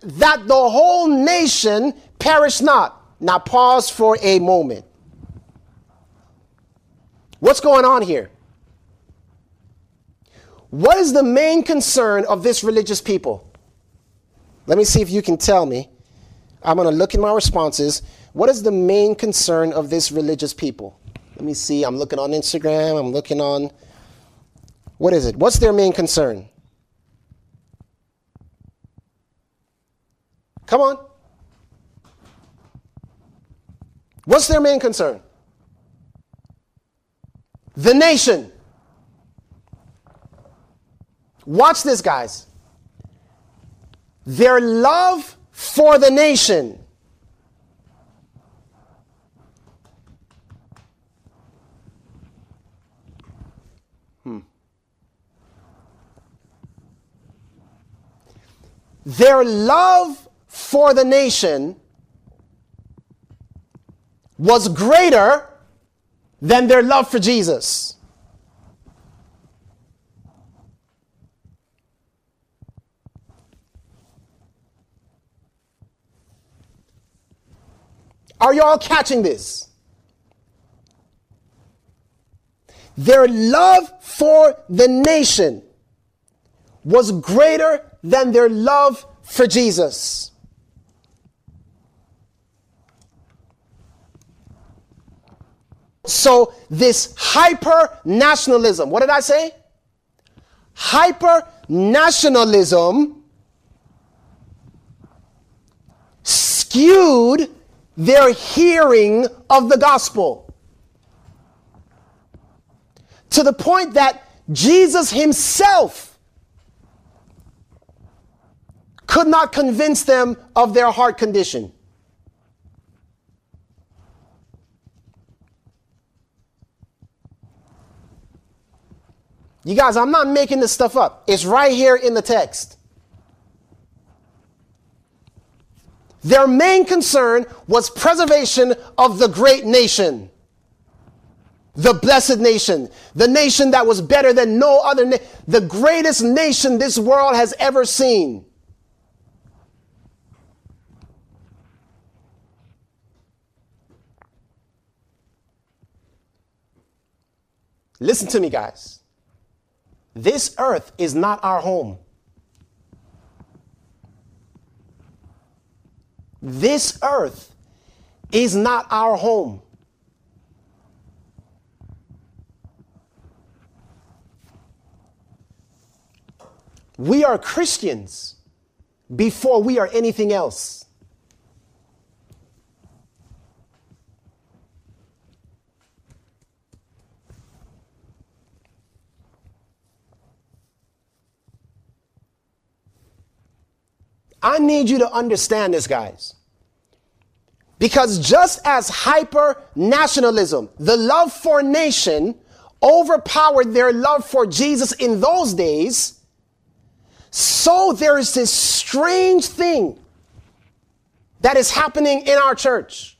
that the whole nation perish not. Now pause for a moment. What's going on here? What is the main concern of this religious people? Let me see if you can tell me. I'm going to look in my responses. What is the main concern of this religious people? Let me see. I'm looking on Instagram. I'm looking on. What is it? What's their main concern? Come on. What's their main concern? The nation. Watch this, guys. Their love for the nation. Hmm. Their love for the nation was greater than their love for Jesus. Are y'all catching this? Their love for the nation was greater than their love for Jesus. So, this hyper nationalism, what did I say? Hyper nationalism skewed their hearing of the gospel to the point that Jesus himself could not convince them of their heart condition. You guys, I'm not making this stuff up. It's right here in the text. Their main concern was preservation of the great nation. The blessed nation. The nation that was better than no other the greatest nation this world has ever seen. Listen to me, guys. This earth is not our home. This earth is not our home. We are Christians before we are anything else. I need you to understand this, guys. Because just as hyper nationalism, the love for nation, overpowered their love for Jesus in those days, so there is this strange thing that is happening in our church.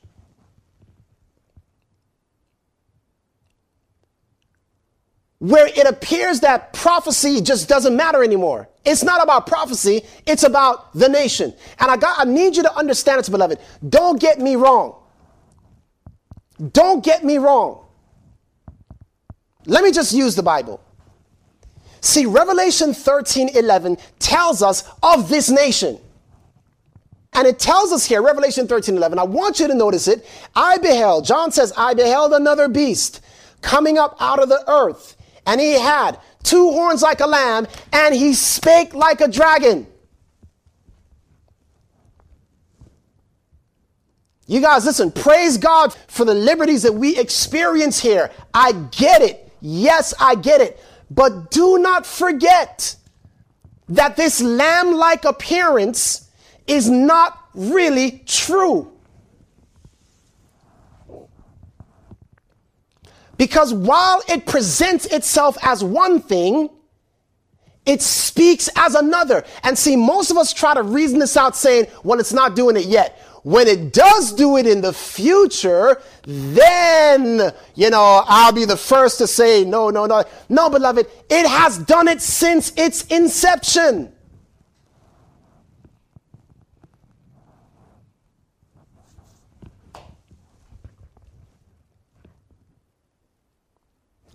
Where it appears that prophecy just doesn't matter anymore. It's not about prophecy, it's about the nation. And I got I need you to understand it, beloved. Don't get me wrong. Don't get me wrong. Let me just use the Bible. See, Revelation 13 11 tells us of this nation. And it tells us here, Revelation 13 11, I want you to notice it. I beheld, John says, I beheld another beast coming up out of the earth and he had two horns like a lamb, and he spake like a dragon. You guys, listen, praise God for the liberties that we experience here. I get it. Yes, I get it. But do not forget that this lamb like appearance is not really true. Because while it presents itself as one thing, it speaks as another. And see, most of us try to reason this out saying, well, it's not doing it yet. When it does do it in the future, then, you know, I'll be the first to say, no, no, no. No, beloved, it has done it since its inception.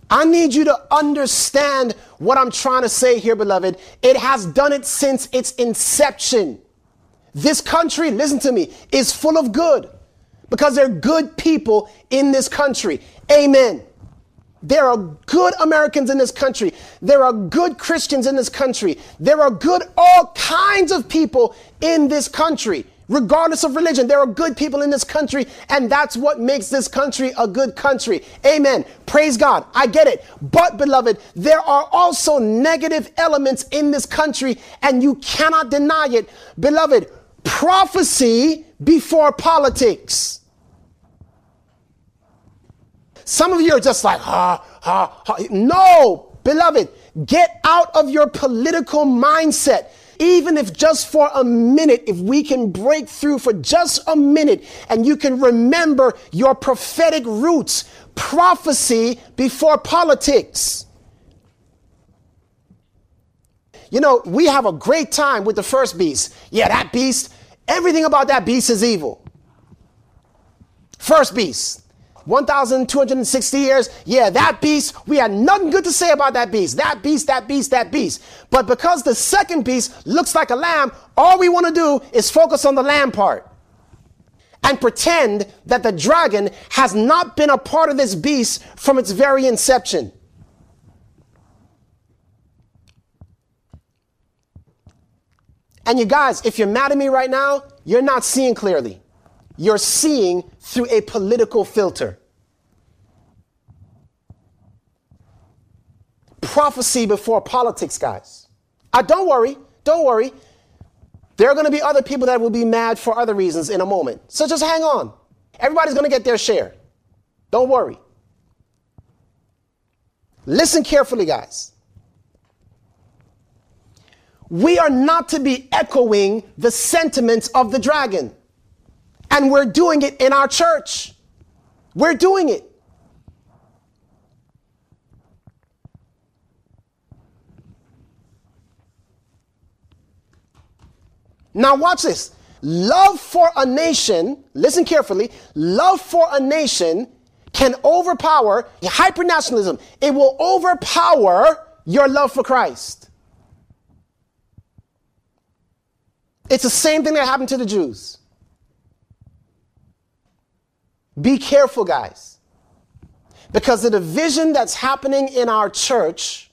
I need you to understand what I'm trying to say here, beloved. It has done it since its inception. This country, listen to me, is full of good because there are good people in this country. Amen. There are good Americans in this country. There are good Christians in this country. There are good all kinds of people in this country regardless of religion. There are good people in this country, and that's what makes this country a good country. Amen. Praise God. I get it. But, beloved, there are also negative elements in this country, and you cannot deny it. Beloved, prophecy before politics. Some of you are just like, ha, ha, ha. No, beloved, get out of your political mindset even if just for a minute, if we can break through for just a minute and you can remember your prophetic roots, prophecy before politics. You know, we have a great time with the first beast. Yeah, that beast, everything about that beast is evil. First beast. 1,260 years, yeah, that beast, we had nothing good to say about that beast. That beast, that beast, that beast. But because the second beast looks like a lamb, all we want to do is focus on the lamb part and pretend that the dragon has not been a part of this beast from its very inception. And you guys, if you're mad at me right now, you're not seeing clearly. You're seeing through a political filter. Prophecy before politics, guys. Uh, don't worry, don't worry. There are going to be other people that will be mad for other reasons in a moment. So just hang on. Everybody's going to get their share. Don't worry. Listen carefully, guys. We are not to be echoing the sentiments of the dragon. And we're doing it in our church. We're doing it. Now, watch this. Love for a nation, listen carefully, love for a nation can overpower hypernationalism. It will overpower your love for Christ. It's the same thing that happened to the Jews. Be careful, guys. Because the division that's happening in our church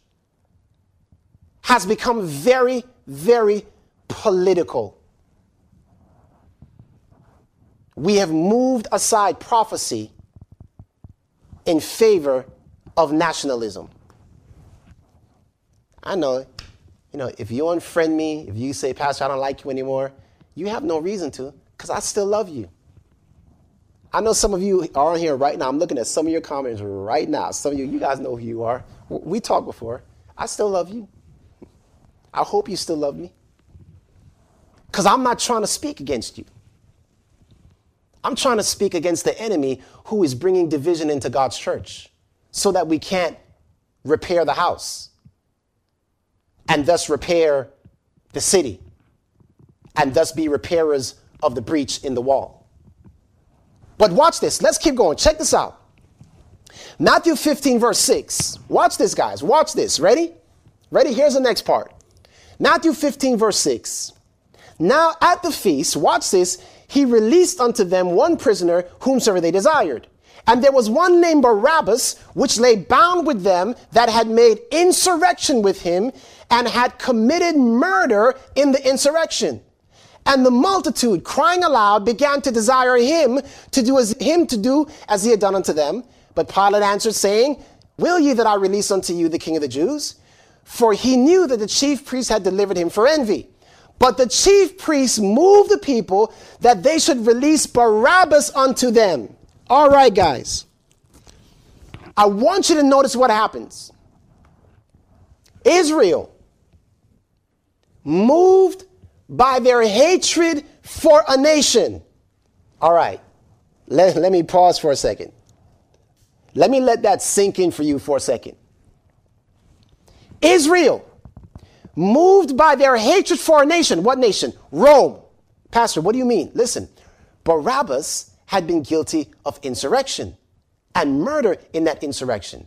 has become very, very political. We have moved aside prophecy in favor of nationalism. I know, you know, if you unfriend me, if you say, Pastor, I don't like you anymore, you have no reason to, because I still love you. I know some of you are on here right now. I'm looking at some of your comments right now. Some of you, you guys know who you are. We talked before. I still love you. I hope you still love me. Because I'm not trying to speak against you. I'm trying to speak against the enemy who is bringing division into God's church so that we can't repair the house and thus repair the city and thus be repairers of the breach in the wall. But watch this. Let's keep going. Check this out. Matthew 15, verse 6. Watch this, guys. Watch this. Ready? Ready? Here's the next part. Matthew 15, verse 6. Now at the feast, watch this, he released unto them one prisoner whomsoever they desired. And there was one named Barabbas, which lay bound with them that had made insurrection with him and had committed murder in the insurrection. And the multitude, crying aloud, began to desire him to do as him to do as he had done unto them. But Pilate answered, saying, Will ye that I release unto you the king of the Jews? For he knew that the chief priests had delivered him for envy. But the chief priests moved the people that they should release Barabbas unto them. All right, guys. I want you to notice what happens. Israel, moved by their hatred for a nation. All right, let, let me pause for a second. Let me let that sink in for you for a second. Israel, moved by their hatred for a nation. What nation? Rome. Pastor, what do you mean? Listen, Barabbas had been guilty of insurrection and murder in that insurrection.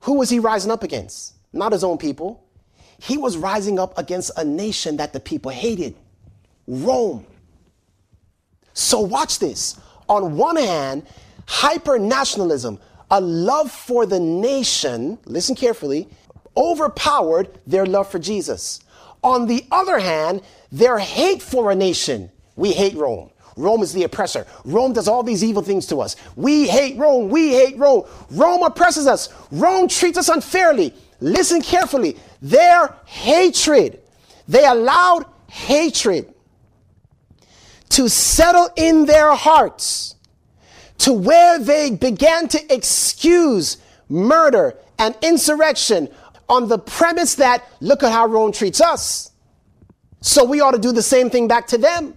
Who was he rising up against? Not his own people. He was rising up against a nation that the people hated Rome. So, watch this. On one hand, hyper nationalism, a love for the nation, listen carefully, overpowered their love for Jesus. On the other hand, their hate for a nation, we hate Rome. Rome is the oppressor. Rome does all these evil things to us. We hate Rome. We hate Rome. Rome oppresses us. Rome treats us unfairly. Listen carefully. Their hatred, they allowed hatred to settle in their hearts to where they began to excuse murder and insurrection on the premise that look at how Rome treats us. So we ought to do the same thing back to them.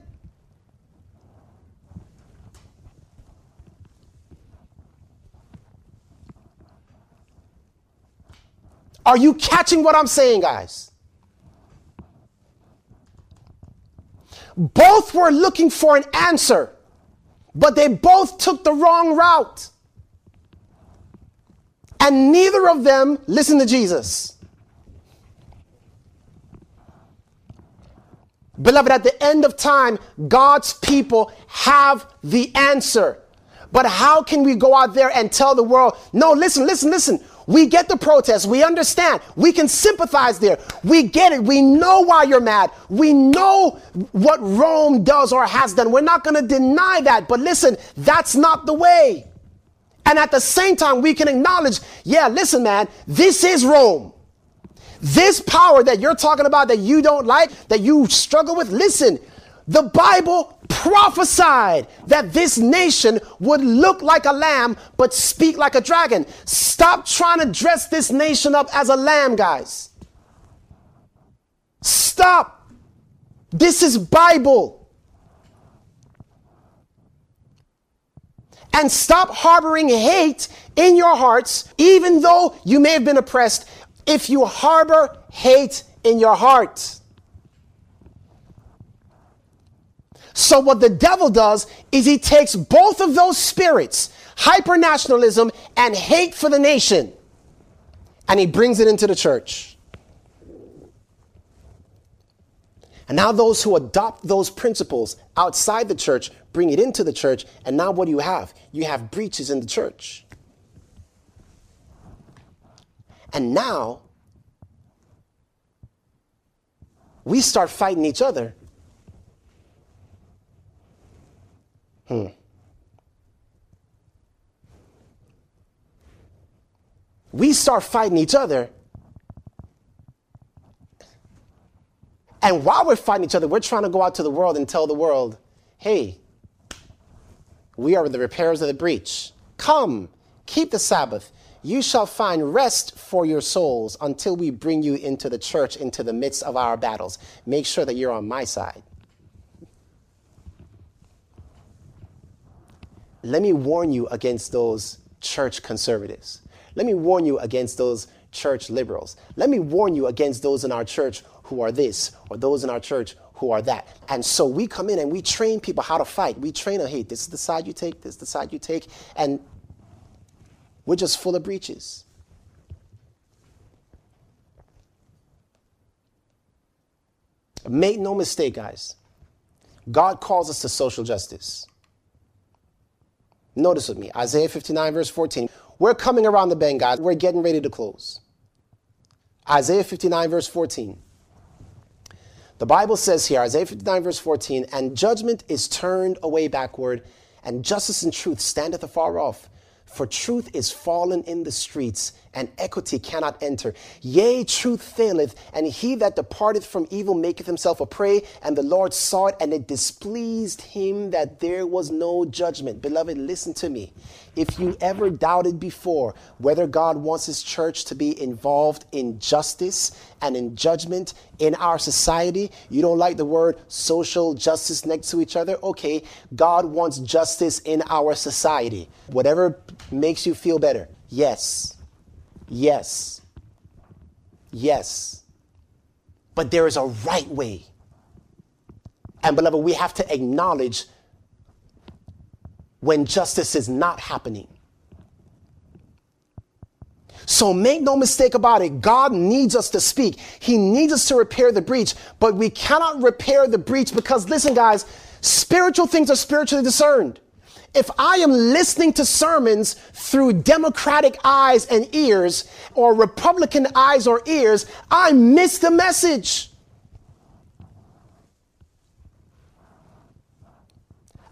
Are you catching what I'm saying, guys? Both were looking for an answer, but they both took the wrong route. And neither of them listened to Jesus. Beloved, at the end of time, God's people have the answer. But how can we go out there and tell the world, no, listen, listen, listen. We get the protest. We understand. We can sympathize there. We get it. We know why you're mad. We know what Rome does or has done. We're not going to deny that. But listen, that's not the way. And at the same time, we can acknowledge, yeah, listen, man, this is Rome. This power that you're talking about that you don't like, that you struggle with, listen, the Bible prophesied that this nation would look like a lamb but speak like a dragon. Stop trying to dress this nation up as a lamb, guys. Stop. This is Bible. And stop harboring hate in your hearts, even though you may have been oppressed, if you harbor hate in your heart. So, what the devil does is he takes both of those spirits, hypernationalism and hate for the nation, and he brings it into the church. And now, those who adopt those principles outside the church bring it into the church, and now what do you have? You have breaches in the church. And now, we start fighting each other Hmm. We start fighting each other. And while we're fighting each other, we're trying to go out to the world and tell the world, hey, we are the repairers of the breach. Come, keep the Sabbath. You shall find rest for your souls until we bring you into the church, into the midst of our battles. Make sure that you're on my side. Let me warn you against those church conservatives. Let me warn you against those church liberals. Let me warn you against those in our church who are this or those in our church who are that. And so we come in and we train people how to fight. We train them, hey, this is the side you take, this is the side you take. And we're just full of breaches. Make no mistake, guys. God calls us to social justice. Notice with me Isaiah 59, verse 14. We're coming around the bend, guys. We're getting ready to close. Isaiah 59, verse 14. The Bible says here, Isaiah 59, verse 14, and judgment is turned away backward, and justice and truth standeth afar off. For truth is fallen in the streets, and equity cannot enter. Yea, truth faileth, and he that departeth from evil maketh himself a prey. And the Lord saw it, and it displeased him that there was no judgment. Beloved, listen to me. If you ever doubted before whether God wants his church to be involved in justice and in judgment in our society, you don't like the word social justice next to each other? Okay, God wants justice in our society. Whatever makes you feel better. Yes. Yes. Yes. But there is a right way. And beloved, we have to acknowledge when justice is not happening. So make no mistake about it. God needs us to speak. He needs us to repair the breach, but we cannot repair the breach because listen, guys, spiritual things are spiritually discerned. If I am listening to sermons through Democratic eyes and ears or Republican eyes or ears, I miss the message.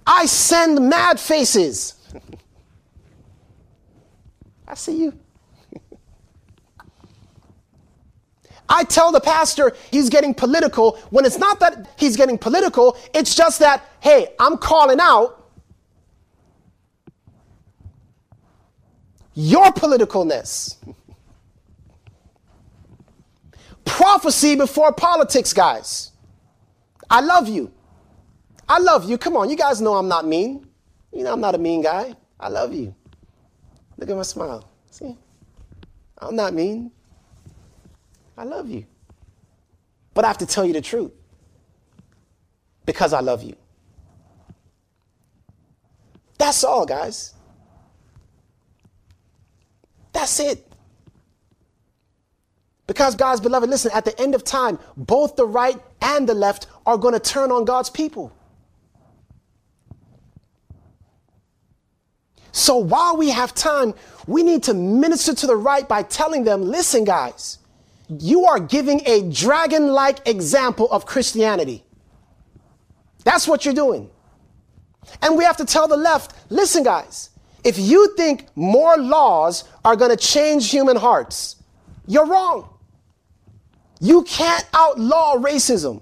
I send mad faces. I see you. I tell the pastor he's getting political when it's not that he's getting political, it's just that, hey, I'm calling out your politicalness. Prophecy before politics, guys. I love you. I love you. Come on, you guys know I'm not mean. You know I'm not a mean guy. I love you. Look at my smile. See? I'm not mean. I love you. But I have to tell you the truth because I love you. That's all, guys. That's it. Because, God's beloved, listen, at the end of time, both the right and the left are going to turn on God's people. So while we have time, we need to minister to the right by telling them, listen, guys, you are giving a dragon like example of Christianity. That's what you're doing. And we have to tell the left, listen, guys, if you think more laws are going to change human hearts, you're wrong. You can't outlaw racism.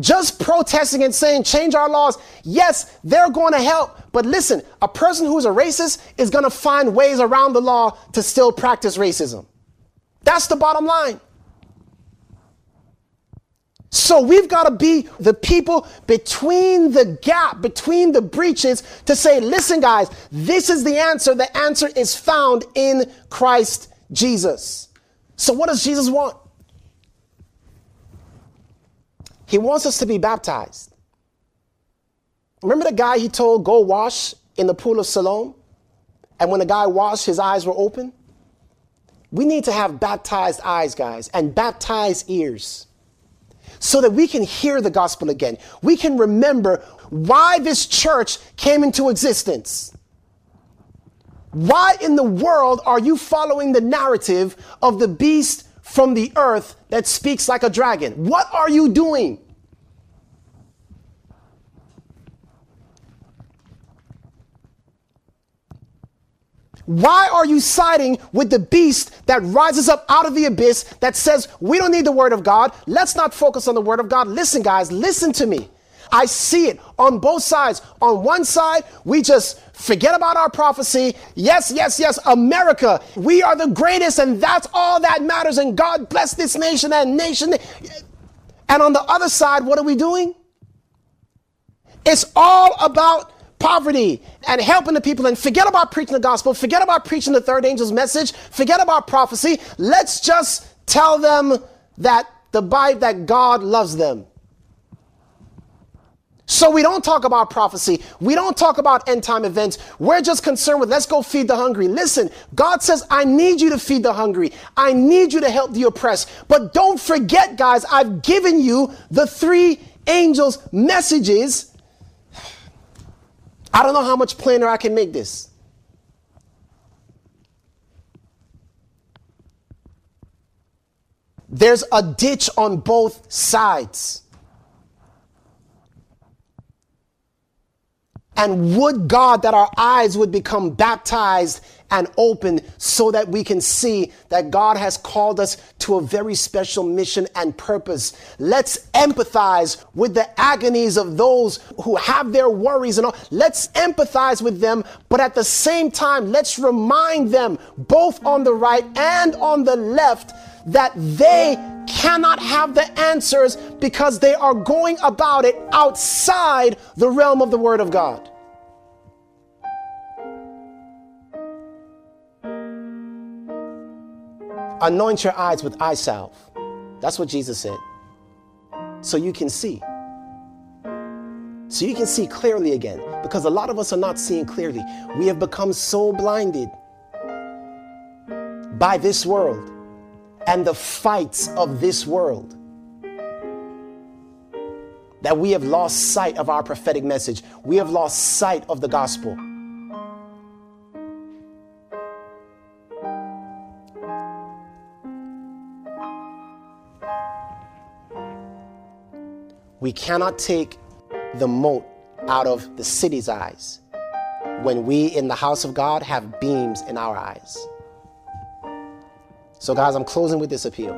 Just protesting and saying, change our laws, yes, they're going to help. But listen, a person who's a racist is going to find ways around the law to still practice racism. That's the bottom line. So we've got to be the people between the gap, between the breaches to say, listen, guys, this is the answer. The answer is found in Christ Jesus. So what does Jesus want? He wants us to be baptized. Remember the guy he told, go wash in the pool of Siloam? And when the guy washed, his eyes were open? We need to have baptized eyes, guys, and baptized ears so that we can hear the gospel again. We can remember why this church came into existence. Why in the world are you following the narrative of the beast from the earth that speaks like a dragon? What are you doing? Why are you siding with the beast that rises up out of the abyss that says, we don't need the word of God? Let's not focus on the word of God. Listen, guys, listen to me. I see it on both sides. On one side, we just forget about our prophecy. Yes, yes, yes, America, we are the greatest, and that's all that matters. And God bless this nation and nation. And on the other side, what are we doing? It's all about poverty and helping the people and forget about preaching the gospel, forget about preaching the third angel's message, forget about prophecy. Let's just tell them that the Bible, that God loves them. So we don't talk about prophecy. We don't talk about end time events. We're just concerned with let's go feed the hungry. Listen, God says, I need you to feed the hungry. I need you to help the oppressed. But don't forget, guys, I've given you the three angels' messages. I don't know how much plainer I can make this. There's a ditch on both sides. And would God that our eyes would become baptized and open so that we can see that God has called us to a very special mission and purpose. Let's empathize with the agonies of those who have their worries and all. Let's empathize with them, but at the same time, let's remind them, both on the right and on the left, that they cannot have the answers because they are going about it outside the realm of the Word of God. Anoint your eyes with eye salve. That's what Jesus said. So you can see. So you can see clearly again. Because a lot of us are not seeing clearly. We have become so blinded by this world and the fights of this world that we have lost sight of our prophetic message. We have lost sight of the gospel. We cannot take the mote out of the city's eyes when we in the house of God have beams in our eyes. So, guys, I'm closing with this appeal.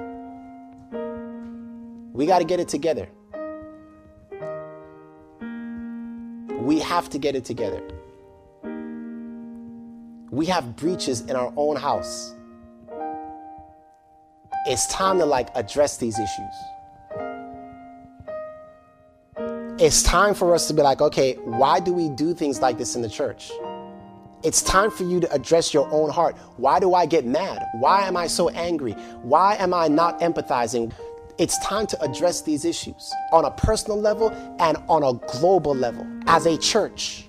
We got to get it together. We have to get it together. We have breaches in our own house. It's time to like address these issues it's time for us to be like, okay, why do we do things like this in the church? It's time for you to address your own heart. Why do I get mad? Why am I so angry? Why am I not empathizing? It's time to address these issues on a personal level and on a global level as a church.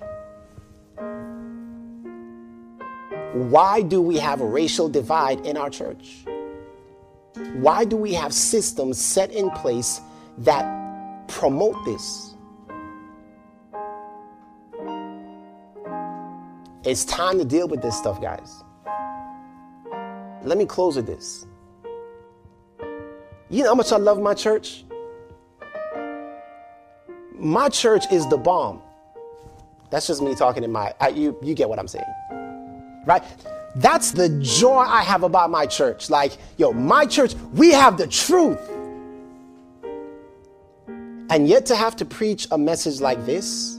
Why do we have a racial divide in our church? Why do we have systems set in place that promote this? It's time to deal with this stuff, guys. Let me close with this. You know how much I love my church? My church is the bomb. That's just me talking in my, I, you, you get what I'm saying. Right? That's the joy I have about my church. Like, yo, my church, we have the truth. And yet to have to preach a message like this,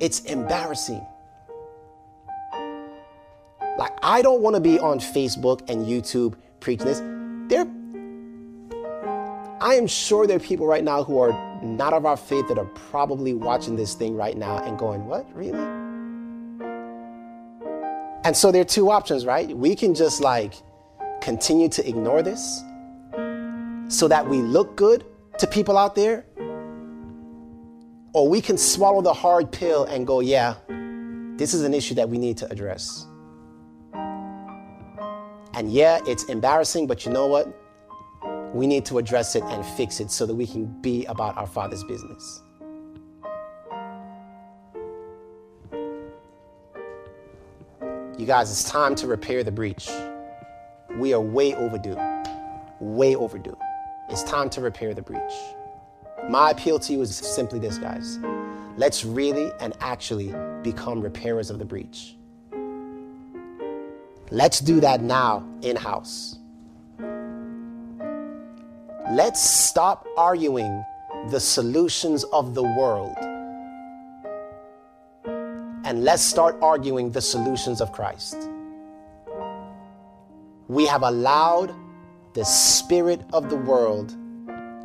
it's embarrassing. Like, I don't want to be on Facebook and YouTube preaching this. There, I am sure there are people right now who are not of our faith that are probably watching this thing right now and going, What? Really? And so there are two options, right? We can just like continue to ignore this so that we look good to people out there, or we can swallow the hard pill and go, Yeah, this is an issue that we need to address. And yeah, it's embarrassing, but you know what? We need to address it and fix it so that we can be about our Father's business. You guys, it's time to repair the breach. We are way overdue. Way overdue. It's time to repair the breach. My appeal to you is simply this, guys. Let's really and actually become repairers of the breach. Let's do that now in house. Let's stop arguing the solutions of the world and let's start arguing the solutions of Christ. We have allowed the spirit of the world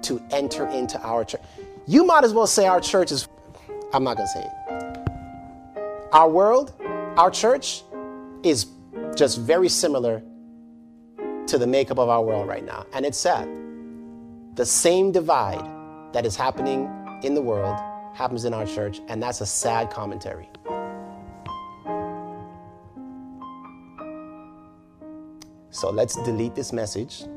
to enter into our church. You might as well say our church is, I'm not going to say it. Our world, our church, is just very similar to the makeup of our world right now. And it's sad. The same divide that is happening in the world happens in our church, and that's a sad commentary. So let's delete this message.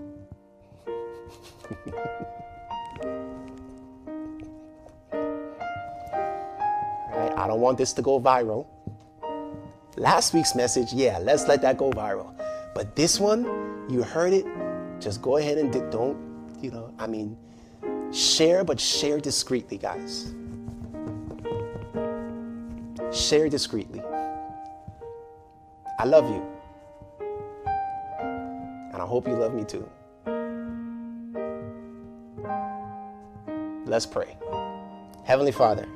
right, I don't want this to go viral. Last week's message, yeah, let's let that go viral. But this one, you heard it, just go ahead and don't, you know, I mean, share, but share discreetly, guys. Share discreetly. I love you. And I hope you love me too. Let's pray. Heavenly Father,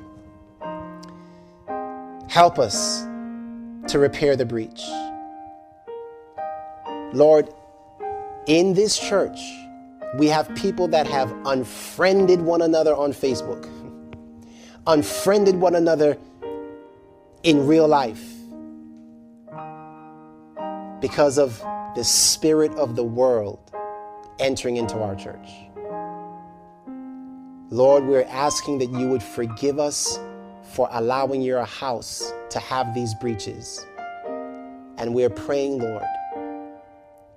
help us to repair the breach. Lord, in this church, we have people that have unfriended one another on Facebook, unfriended one another in real life because of the spirit of the world entering into our church. Lord, we're asking that you would forgive us for allowing your house to have these breaches. And we're praying, Lord,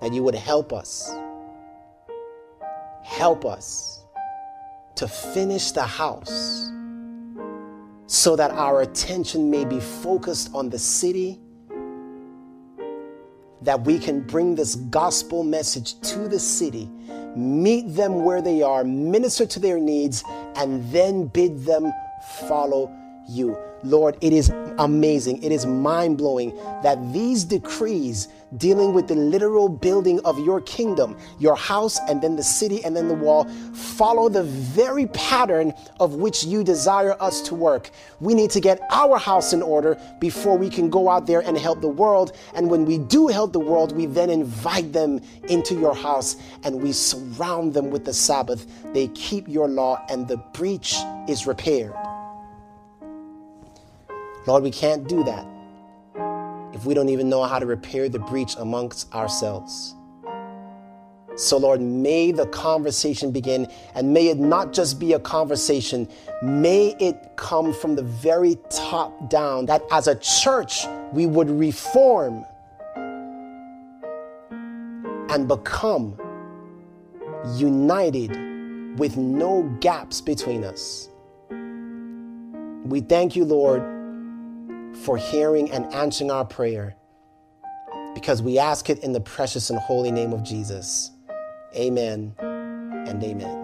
that you would help us. Help us to finish the house so that our attention may be focused on the city, that we can bring this gospel message to the city, meet them where they are, minister to their needs, and then bid them follow you. Lord, it is amazing. It is mind blowing that these decrees dealing with the literal building of your kingdom, your house, and then the city, and then the wall, follow the very pattern of which you desire us to work. We need to get our house in order before we can go out there and help the world. And when we do help the world, we then invite them into your house and we surround them with the Sabbath. They keep your law, and the breach is repaired. Lord, we can't do that if we don't even know how to repair the breach amongst ourselves. So, Lord, may the conversation begin, and may it not just be a conversation, may it come from the very top down that as a church we would reform and become united with no gaps between us. We thank you, Lord for hearing and answering our prayer because we ask it in the precious and holy name of Jesus. Amen and amen.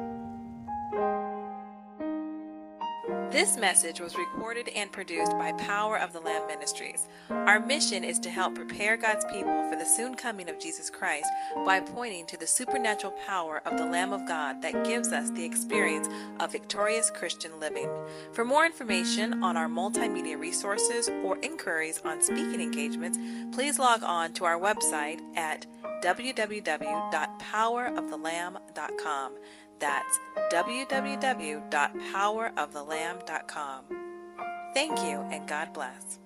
This message was recorded and produced by Power of the Lamb Ministries. Our mission is to help prepare God's people for the soon coming of Jesus Christ by pointing to the supernatural power of the Lamb of God that gives us the experience of victorious Christian living. For more information on our multimedia resources or inquiries on speaking engagements, please log on to our website at www.powerofthelamb.com. That's www.powerofthelamb.com. Thank you and God bless.